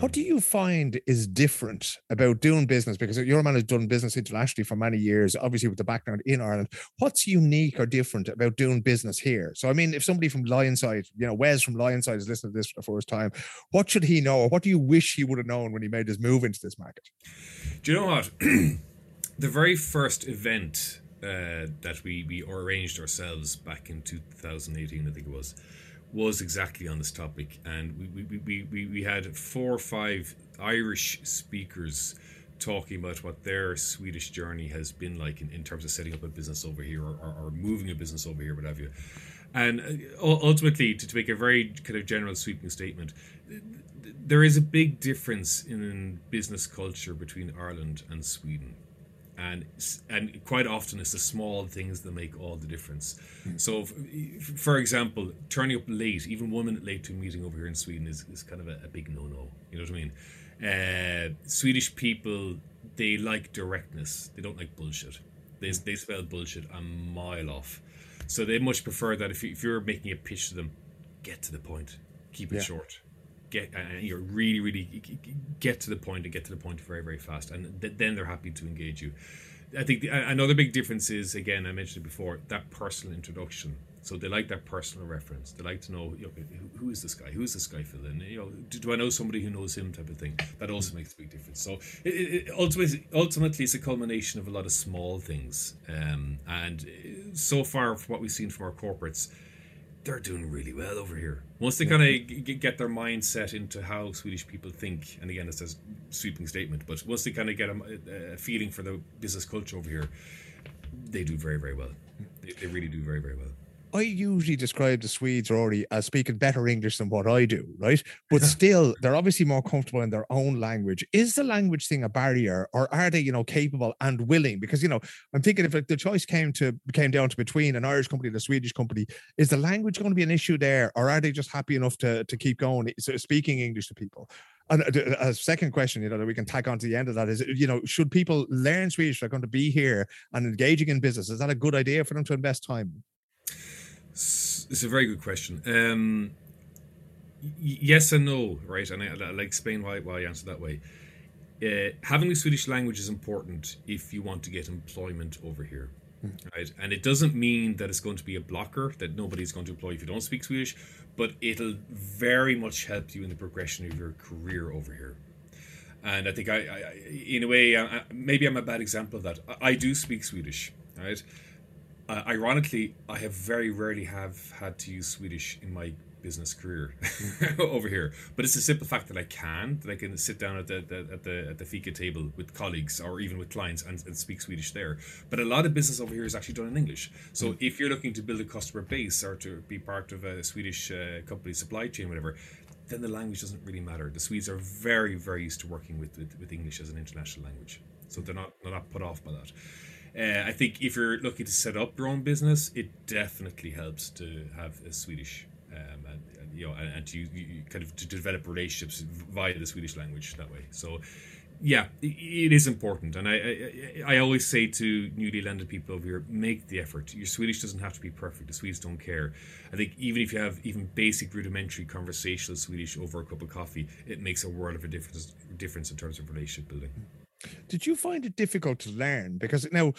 What do you find is different about doing business? Because your man has done business internationally for many years, obviously with the background in Ireland. What's unique or different about doing business here? So, I mean, if somebody from Lionside, you know, Wes from Lionside is listening to this for the first time, what should he know? Or what do you wish he would have known when he made his move into this market? Do you know what? the very first event uh, that we, we arranged ourselves back in 2018, I think it was was exactly on this topic, and we we, we, we, had four or five Irish speakers talking about what their Swedish journey has been like in, in terms of setting up a business over here or, or, or moving a business over here, what have you. And uh, ultimately, to, to make a very kind of general sweeping statement, there is a big difference in business culture between Ireland and Sweden and and quite often it's the small things that make all the difference. Mm. So, for example, turning up late, even one minute late to a meeting over here in Sweden is, is kind of a, a big no no. You know what I mean? Uh, Swedish people they like directness. They don't like bullshit. They they spell bullshit a mile off. So they much prefer that if, you, if you're making a pitch to them, get to the point, keep it yeah. short get and uh, you're really really get to the point and get to the point very very fast and th- then they're happy to engage you. I think the, another big difference is again i mentioned it before that personal introduction. So they like that personal reference. They like to know you know, who, who is this guy? Who is this guy Phil and you know do, do, i know somebody who knows him type of thing? That also makes a big difference. So it, it, ultimately ultimately it's a culmination of a lot of small things. Um, and uh, so far what we've seen from our corporates they're doing really well over here Once they kind of g- get their mindset into how Swedish people think, and again, it's a sweeping statement, but once they kind of get a, a feeling for the business culture over here, they do very, very well. They, they really do very, very well. I usually describe the Swedes already as speaking better English than what I do, right? But still, they're obviously more comfortable in their own language. Is the language thing a barrier, or are they, you know, capable and willing? Because you know, I'm thinking if the choice came to came down to between an Irish company and a Swedish company, is the language going to be an issue there, or are they just happy enough to to keep going, so speaking English to people? And uh, a second question, you know, that we can tack on to the end of that is, you know, should people learn Swedish? They're going to be here and engaging in business. Is that a good idea for them to invest time? It's a very good question. Um, yes and no, right? And I, will explain why, why I answer that way. Uh, having the Swedish language is important if you want to get employment over here, mm. right? And it doesn't mean that it's going to be a blocker that nobody's going to employ if you don't speak Swedish, but it'll very much help you in the progression of your career over here. And I think I, I in a way, I, maybe I'm a bad example of that. I, I do speak Swedish, right? Uh, ironically, I have very rarely have had to use Swedish in my business career over here. But it's a simple fact that I can that I can sit down at the, the at the at the fika table with colleagues or even with clients and, and, speak Swedish there. But a lot of business over here is actually done in English. So mm. if you're looking to build a customer base or to be part of a Swedish uh, company supply chain, whatever. Then the language doesn't really matter. The Swedes are very, very used to working with, with, with English as an international language, so they're not they're not put off by that. Uh, I think if you're looking to set up your own business, it definitely helps to have a Swedish, um, and, and, you know, and, and to you kind of to develop relationships via the Swedish language that way. So, yeah, it is important, and I, I, I always say to newly landed people over here, make the effort. Your Swedish doesn't have to be perfect. The Swedes don't care. I think even if you have even basic rudimentary conversational Swedish over a cup of coffee, it makes a world of a difference difference in terms of relationship building. Did you find it difficult to learn? Because now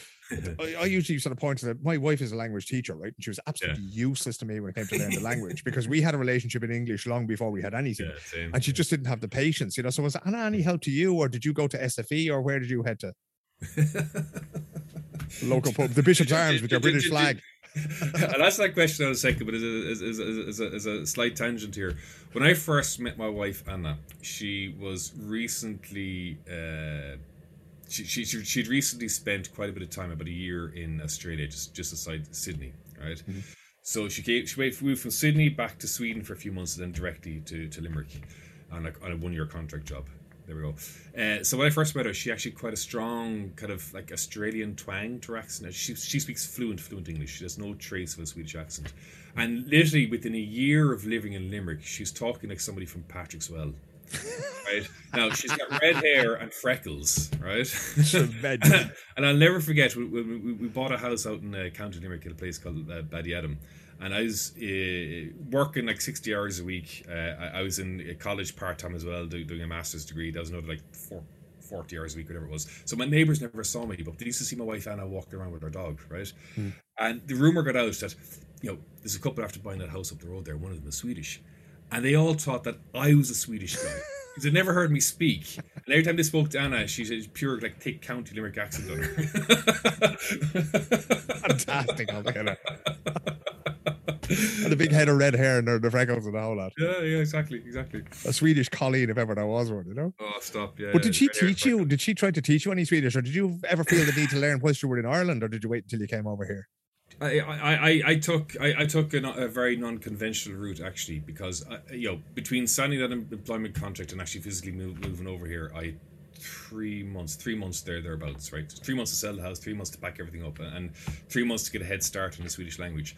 I, I, usually sort of point to that my wife is a language teacher, right? And she was absolutely yeah. useless to me when it came to learn the language because we had a relationship in English long before we had anything. Yeah, same, and she just didn't have the patience, you know. So was Anna any help to you, or did you go to SFI, or where did you head to? local pub, the Bishop's Arms with your British flag. I'll ask that question in a second, but a, as, a, as, a, as a slight tangent here. When I first met my wife Anna, she was recently uh, she, she she'd recently spent quite a bit of time, about a year in Australia, just just outside Sydney, right? Mm-hmm. So she came, she moved from Sydney back to Sweden for a few months, and then directly to, to Limerick on a, on a one year contract job. There we go. Uh, so when I first met her, she actually quite a strong kind of like Australian twang to her accent. She she speaks fluent fluent English. She has no trace of a Swedish accent, and literally within a year of living in Limerick, she's talking like somebody from Patrickswell right? Now she's got red hair and freckles right? And i'll never forget we, we, we, bought a house out in uh, county limerick at a place called uh, Ballyadam and i was uh, working like 60 hours a week. Uh, I, I, was in college part-time as well do, doing a master's degree. That was another like four 40 hours a week, whatever it was. So my neighbors never saw me, but they used to see my wife Anna walking around with her dog, right? Hmm. And the rumor got out that, you know, there's a couple after buying that house up the road there, one of them is Swedish and they all thought that I was a Swedish guy because they never heard me speak. And every time they spoke to Anna, she said pure like thick County Limerick accent on her. Fantastic, altogether. and a big head of red hair and the freckles and all that. Yeah, yeah, exactly, exactly. A Swedish Colleen, if ever there was one, you know. Oh, stop! Yeah. But did she teach you? Did she try to teach you any Swedish, or did you ever feel the need to learn whilst you were in Ireland, or did you wait until you came over here? I, I, I took I, I took a, a very non-conventional route actually because I, uh, you know between signing that employment contract and actually physically move, moving over here I three months three months there thereabouts right? Three months to sell the house three months to pack everything up and three months to get a head start in the Swedish language.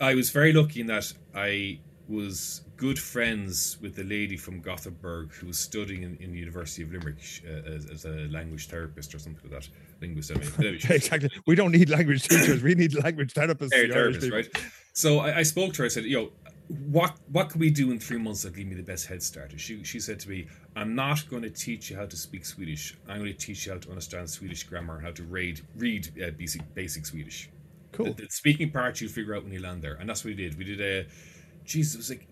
I was very lucky in that I was good friends with the lady from Gothenburg who was studying in, in the University of Limerick uh, as, as, a language therapist or something like that. Linguist, I mean. exactly. We don't need language teachers. We need language therapists. therapists, right? So I, I, spoke to her. I said, "Yo, what what can we do in three months that give me the best head start?" She she said to me, "I'm not going to teach you how to speak Swedish. I'm going to teach you how to understand Swedish grammar, how to read read uh, basic basic Swedish. Cool. The, the speaking part you figure out when you land there, and that's what we did. We did a." Jesus, it was like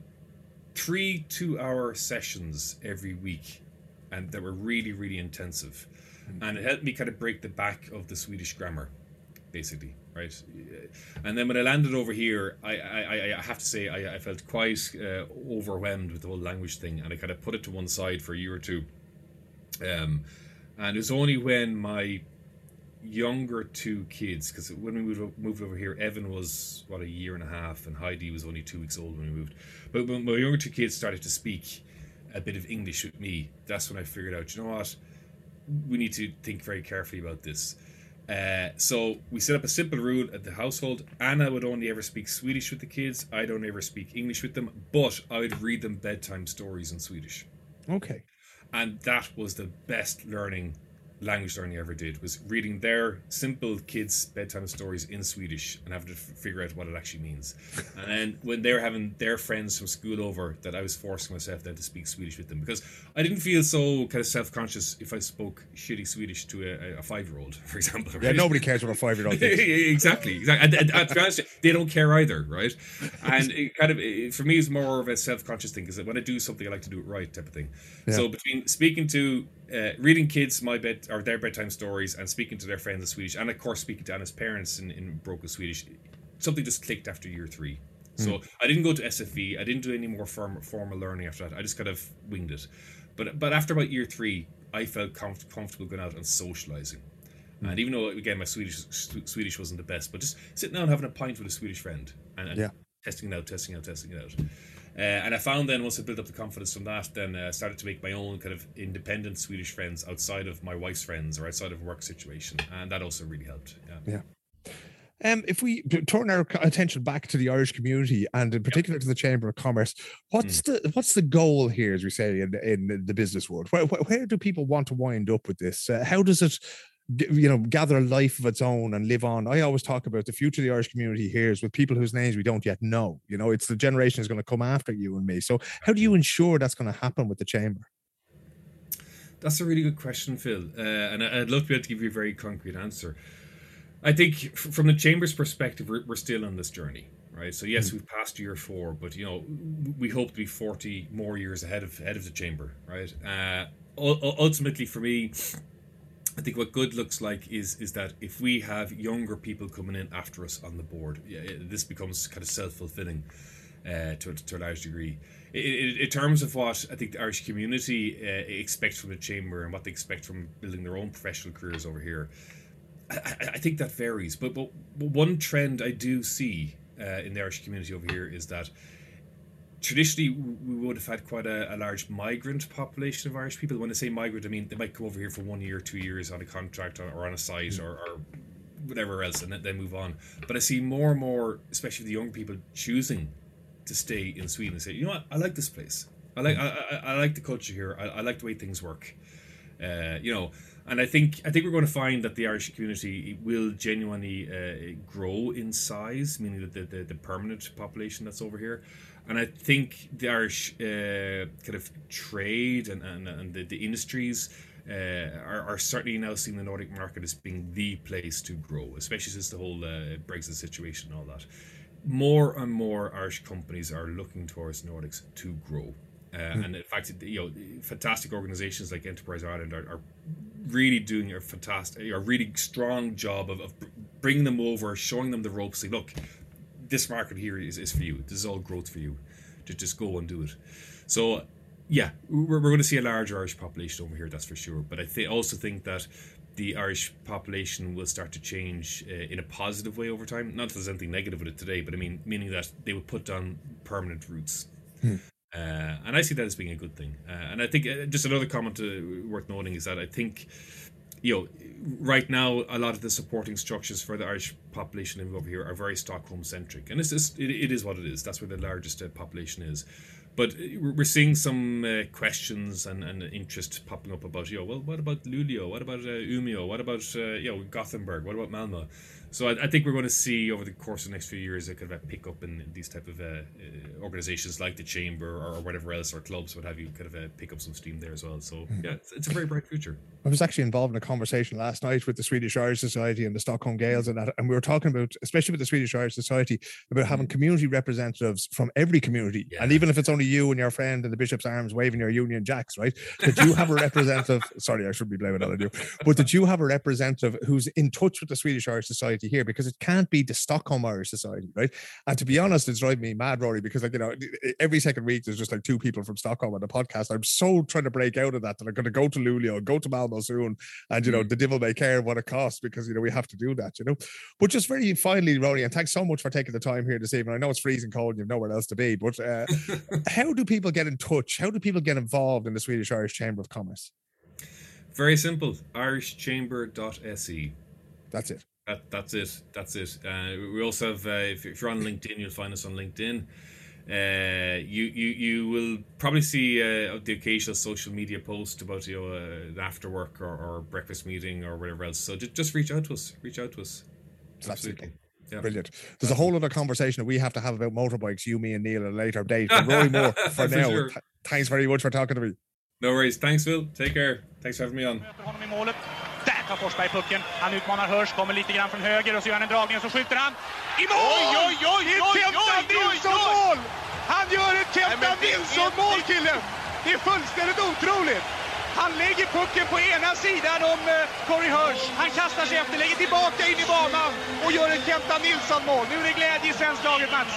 three two hour sessions every week and that were really really intensive mm-hmm. and it helped me kind of break the back of the swedish grammar basically right? And then when I landed over here, I I, I have to say I, I felt quite uh, overwhelmed with the whole language thing, and I kind of put it to one side for a year or two. Um, and it was only when my younger two kids, because when we moved, moved over here, Evan was what a year and a half, and Heidi was only two weeks old when we moved. But when my younger two kids started to speak a bit of English with me, that's when I figured out, you know what, we need to think very carefully about this. Uh, so we set up a simple rule at the household. Anna would only ever speak Swedish with the kids. I don't ever speak English with them, but I would read them bedtime stories in Swedish. Okay. And that was the best learning language learning I ever did was reading their simple kids bedtime stories in Swedish and having to f- figure out what it actually means. and then when they were having their friends from school over, that I was forcing myself then to speak Swedish with them because I didn't feel so kind of self conscious if I spoke shitty Swedish to a, a five year old, for example. Yeah, nobody cares what a five year old thinks. exactly, exactly. And, and, and to be honest, they don't care either, right? And it kind of it, for me, it's more of a self-conscious thing because when I do something, I like to do it right, type of thing. Yeah. So between speaking to, uh, reading kids my bed or their bedtime stories, and speaking to their friends in Swedish, and of course speaking to Anna's parents in, in broken Swedish, something just clicked after year three. So I didn't go to SFI. I didn't do any more form, formal learning after that. I just kind of winged it. But but after about year three, I felt comf- comfortable going out and socializing. And even though again my Swedish Swedish wasn't the best, but just sitting down and having a pint with a Swedish friend and, and Yeah. testing it out, testing it out, testing it out. Uh, and I found then once I built up the confidence from that, then uh, started to make my own kind of independent Swedish friends outside of my wife's friends or outside of work situation, and that also really helped. Yeah. Um, if we turn our attention back to the Irish community and in particular to the Chamber of Commerce, what's Hmm. the what's the goal here, as we say in in the business world? Where, where, do people want to wind up with this? Uh, how does it, you know, gather a life of its own and live on? I always talk about the future of the Irish community here is with people whose names we don't yet know. You know, it's the generation is going to come after you and me. So, how do you ensure that's going to happen with the Chamber? That's a really good question, Phil, uh, and I'd love to be able to give you a very concrete answer. I think from the chamber's perspective, we're, we're still on this journey, right? So yes, we've passed year four, but you know, we hope to be forty more years ahead of ahead of the chamber, right? Uh, ul- ul- ultimately, for me, I think what good looks like is is that if we have younger people coming in after us on the board, it- this becomes kind of self fulfilling uh, to, to a large degree. In, in, in terms of what I think the Irish community uh, expects from the chamber and what they expect from building their own professional careers over here, I, I- I think that varies. But, but but one trend I do see uh, in the Irish community over here is that traditionally we would have had quite a, a large migrant population of Irish people. When I say migrant, I mean they might come over here for one year, two years on a contract or, on a site or, or whatever else, and then, then move on. But I see more and more, especially the young people, choosing to stay in Sweden and say, you know what, I like this place. I like I, I, I like the culture here. I, I like the way things work. Uh, you know, and I think I think we're going to find that the Irish community will genuinely uh, grow in size, meaning that the, the, the permanent population that's over here. And I think the Irish uh, kind of trade and, and, and the, the industries uh, are, are certainly now seeing the Nordic market as being the place to grow, especially since the whole uh, Brexit situation and all that. More and more Irish companies are looking towards Nordics to grow. Uh, And in fact, you know, fantastic organizations like Enterprise Ireland are, are really doing a fantastic, a really strong job of, of bringing them over, showing them the ropes. Say, look, this market here is, is for you. This is all growth for you. Just just go and do it. So, yeah, we're, we're going to see a large Irish population over here, that's for sure. But I th- also think that the Irish population will start to change uh, in a positive way over time. Not that there's anything negative with it today, but I mean, meaning that they would put down permanent roots. Uh, and I see that as being a good thing. Uh, and I think uh, just another comment uh, worth noting is that I think, you know, right now a lot of the supporting structures for the Irish population over here are very Stockholm centric, and it's just, it, it is what it is. That's where the largest uh, population is. But uh, we're seeing some uh, questions and, and interest popping up about, you know, well, what about Luleå? What about uh, Umeå? What about, uh, you know, Gothenburg? What about Malmo? So I, I think we're going to see over the course of the next few years a kind of a pick up in these type of uh, uh, organizations like the chamber or, or whatever else or clubs, what have you, kind of uh, pick up some steam there as well. So yeah, it's, it's a very bright future. I was actually involved in a conversation last night with the Swedish Irish Society and the Stockholm Gaels and that, and we were talking about, especially with the Swedish Irish Society, about having community representatives from every community, and even if it's only you and your friend in the Bishop's Arms waving your Union Jacks, right? That you have a representative. sorry, I should be blaming it on you, but that you have a representative who's in touch with the Swedish Irish Society society here because it can't be the Stockholm Irish society, right? And to be honest, it's driving me mad, Rory, because like you know, every second week there's just like two people from Stockholm on the podcast. I'm so trying to break out of that that I'm going to go to Luleå, go to Malmo soon, and you know, mm. the devil may care what it costs because you know we have to do that, you know. But just very finally, Rory, and thanks so much for taking the time here this evening. I know it's freezing cold and you've nowhere else to be, but uh, how do people get in touch? How do people get involved in the Swedish Irish Chamber of Commerce? Very simple. irishchamber.se. That's it. That, that's it. That's it. Uh, we also have, uh, if, if, you're on LinkedIn, you'll find us on LinkedIn. Uh, you, you you will probably see uh, the occasional social media post about you know uh, after work or, or, breakfast meeting or whatever else. So just, just reach out to us. Reach out to us. Absolutely. Yeah. Brilliant. There's a whole other conversation that we have to have about motorbikes, you, me, and Neil, at a later date. But Rory Moore, for, for now, sure. th- thanks very much for talking to me. No worries. Thanks, Phil. Take care. Thanks for having me on. tar Forsberg pucken. Han utmanar Hörs, kommer lite grann från höger och så gör han en dragning och så skjuter han. I mål! Oj, oj, oj, oj, oj, Kenta Nilsson-mål! Han gör ett Kenta Nilsson-mål, killen! Det är fullständigt otroligt! Han lägger pucken på ena sidan om eh, Corey Hirsch. Han kastar sig efter, lägger tillbaka in i banan och gör ett Kenta Nilsson-mål. Nu är det glädje i svensk laget, Mats.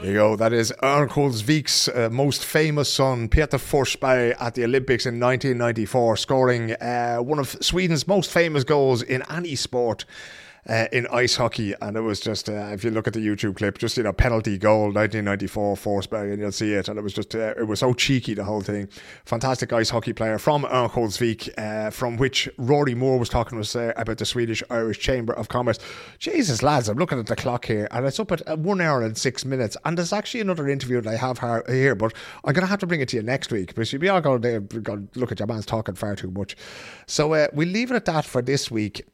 There you go. That is Örnsköldsvik's uh, eh, most famous son, Peter Forsberg, at the Olympics in 1994, scoring uh, one of Sweden's most famous goals in any sport uh, in ice hockey, and it was just uh, if you look at the YouTube clip, just you know penalty goal 1994 Forsberg, and you'll see it, and it was just uh, it was so cheeky the whole thing. Fantastic ice hockey player from Örnsköldsvik, uh, from which Rory Moore was talking to us uh, about the Swedish Irish Chamber of Commerce. Jesus, lads, I'm looking at the clock here, and it's up at one hour and six minutes, and there's actually another interview that I have here, but I'm gonna have to bring it to you next week because you'll be all going to look at your man's talking far too much. So uh, we leave it at that for this week.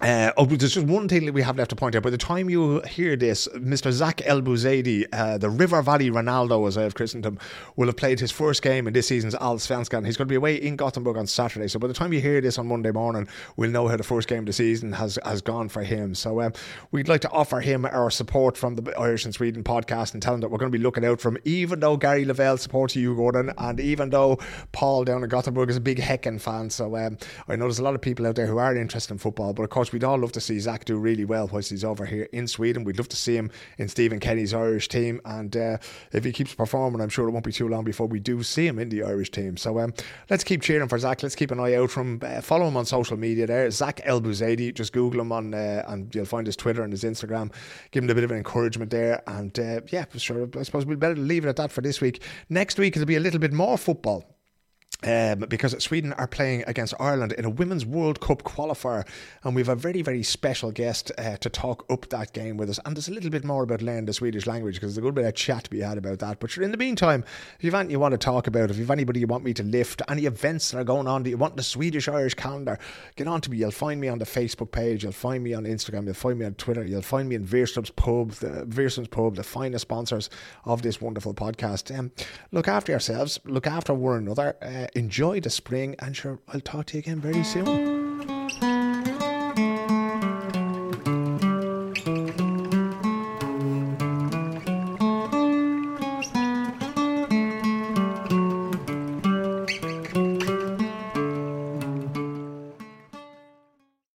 Uh, oh, there's just one thing that we have left to point out. By the time you hear this, Mr. Zak Elbouzedi, uh, the River Valley Ronaldo, as I have christened him, will have played his first game in this season's Allsvenskan. He's going to be away in Gothenburg on Saturday. So by the time you hear this on Monday morning, we'll know how the first game of the season has, has gone for him. So um, we'd like to offer him our support from the Irish and Sweden podcast and tell him that we're going to be looking out for him, even though Gary Lavelle supports Djurgården, and even though Paul down in Gothenburg is a big Häcken fan. So um, I know there's a lot of people out there who are interested in football, but of course, we'd all love to see Zak do really well whilst he's over here in Sweden. We'd love to see him in Stephen Kenny's Irish team, and uh, if he keeps performing, I'm sure it won't be too long before we do see him in the Irish team. So um, let's keep cheering for Zak. Let's keep an eye out from uh, follow him on social media. There, Zak Elbouzedi. Just Google him on, uh, and you'll find his Twitter and his Instagram. Give him a bit of an encouragement there, and uh, yeah, sure. I suppose we'd better leave it at that for this week. Next week it'll be a little bit more football. Um, because Sweden are playing against Ireland in a Women's World Cup qualifier, and we have a very, very special guest uh, to talk up that game with us. And there's a little bit more about learning the Swedish language because there's a good bit of chat to be had about that. But in the meantime, if you've anything you want to talk about, if you've anybody you want me to lift, any events that are going on that you want the Swedish Irish calendar, get on to me. You'll find me on the Facebook page, you'll find me on Instagram, you'll find me on Twitter, you'll find me in Wirström's Pub, the Wirström's Pub, the finest sponsors of this wonderful podcast. Um, look after yourselves, look after one another. Uh, enjoy the spring, and sure, I'll talk to you again very soon.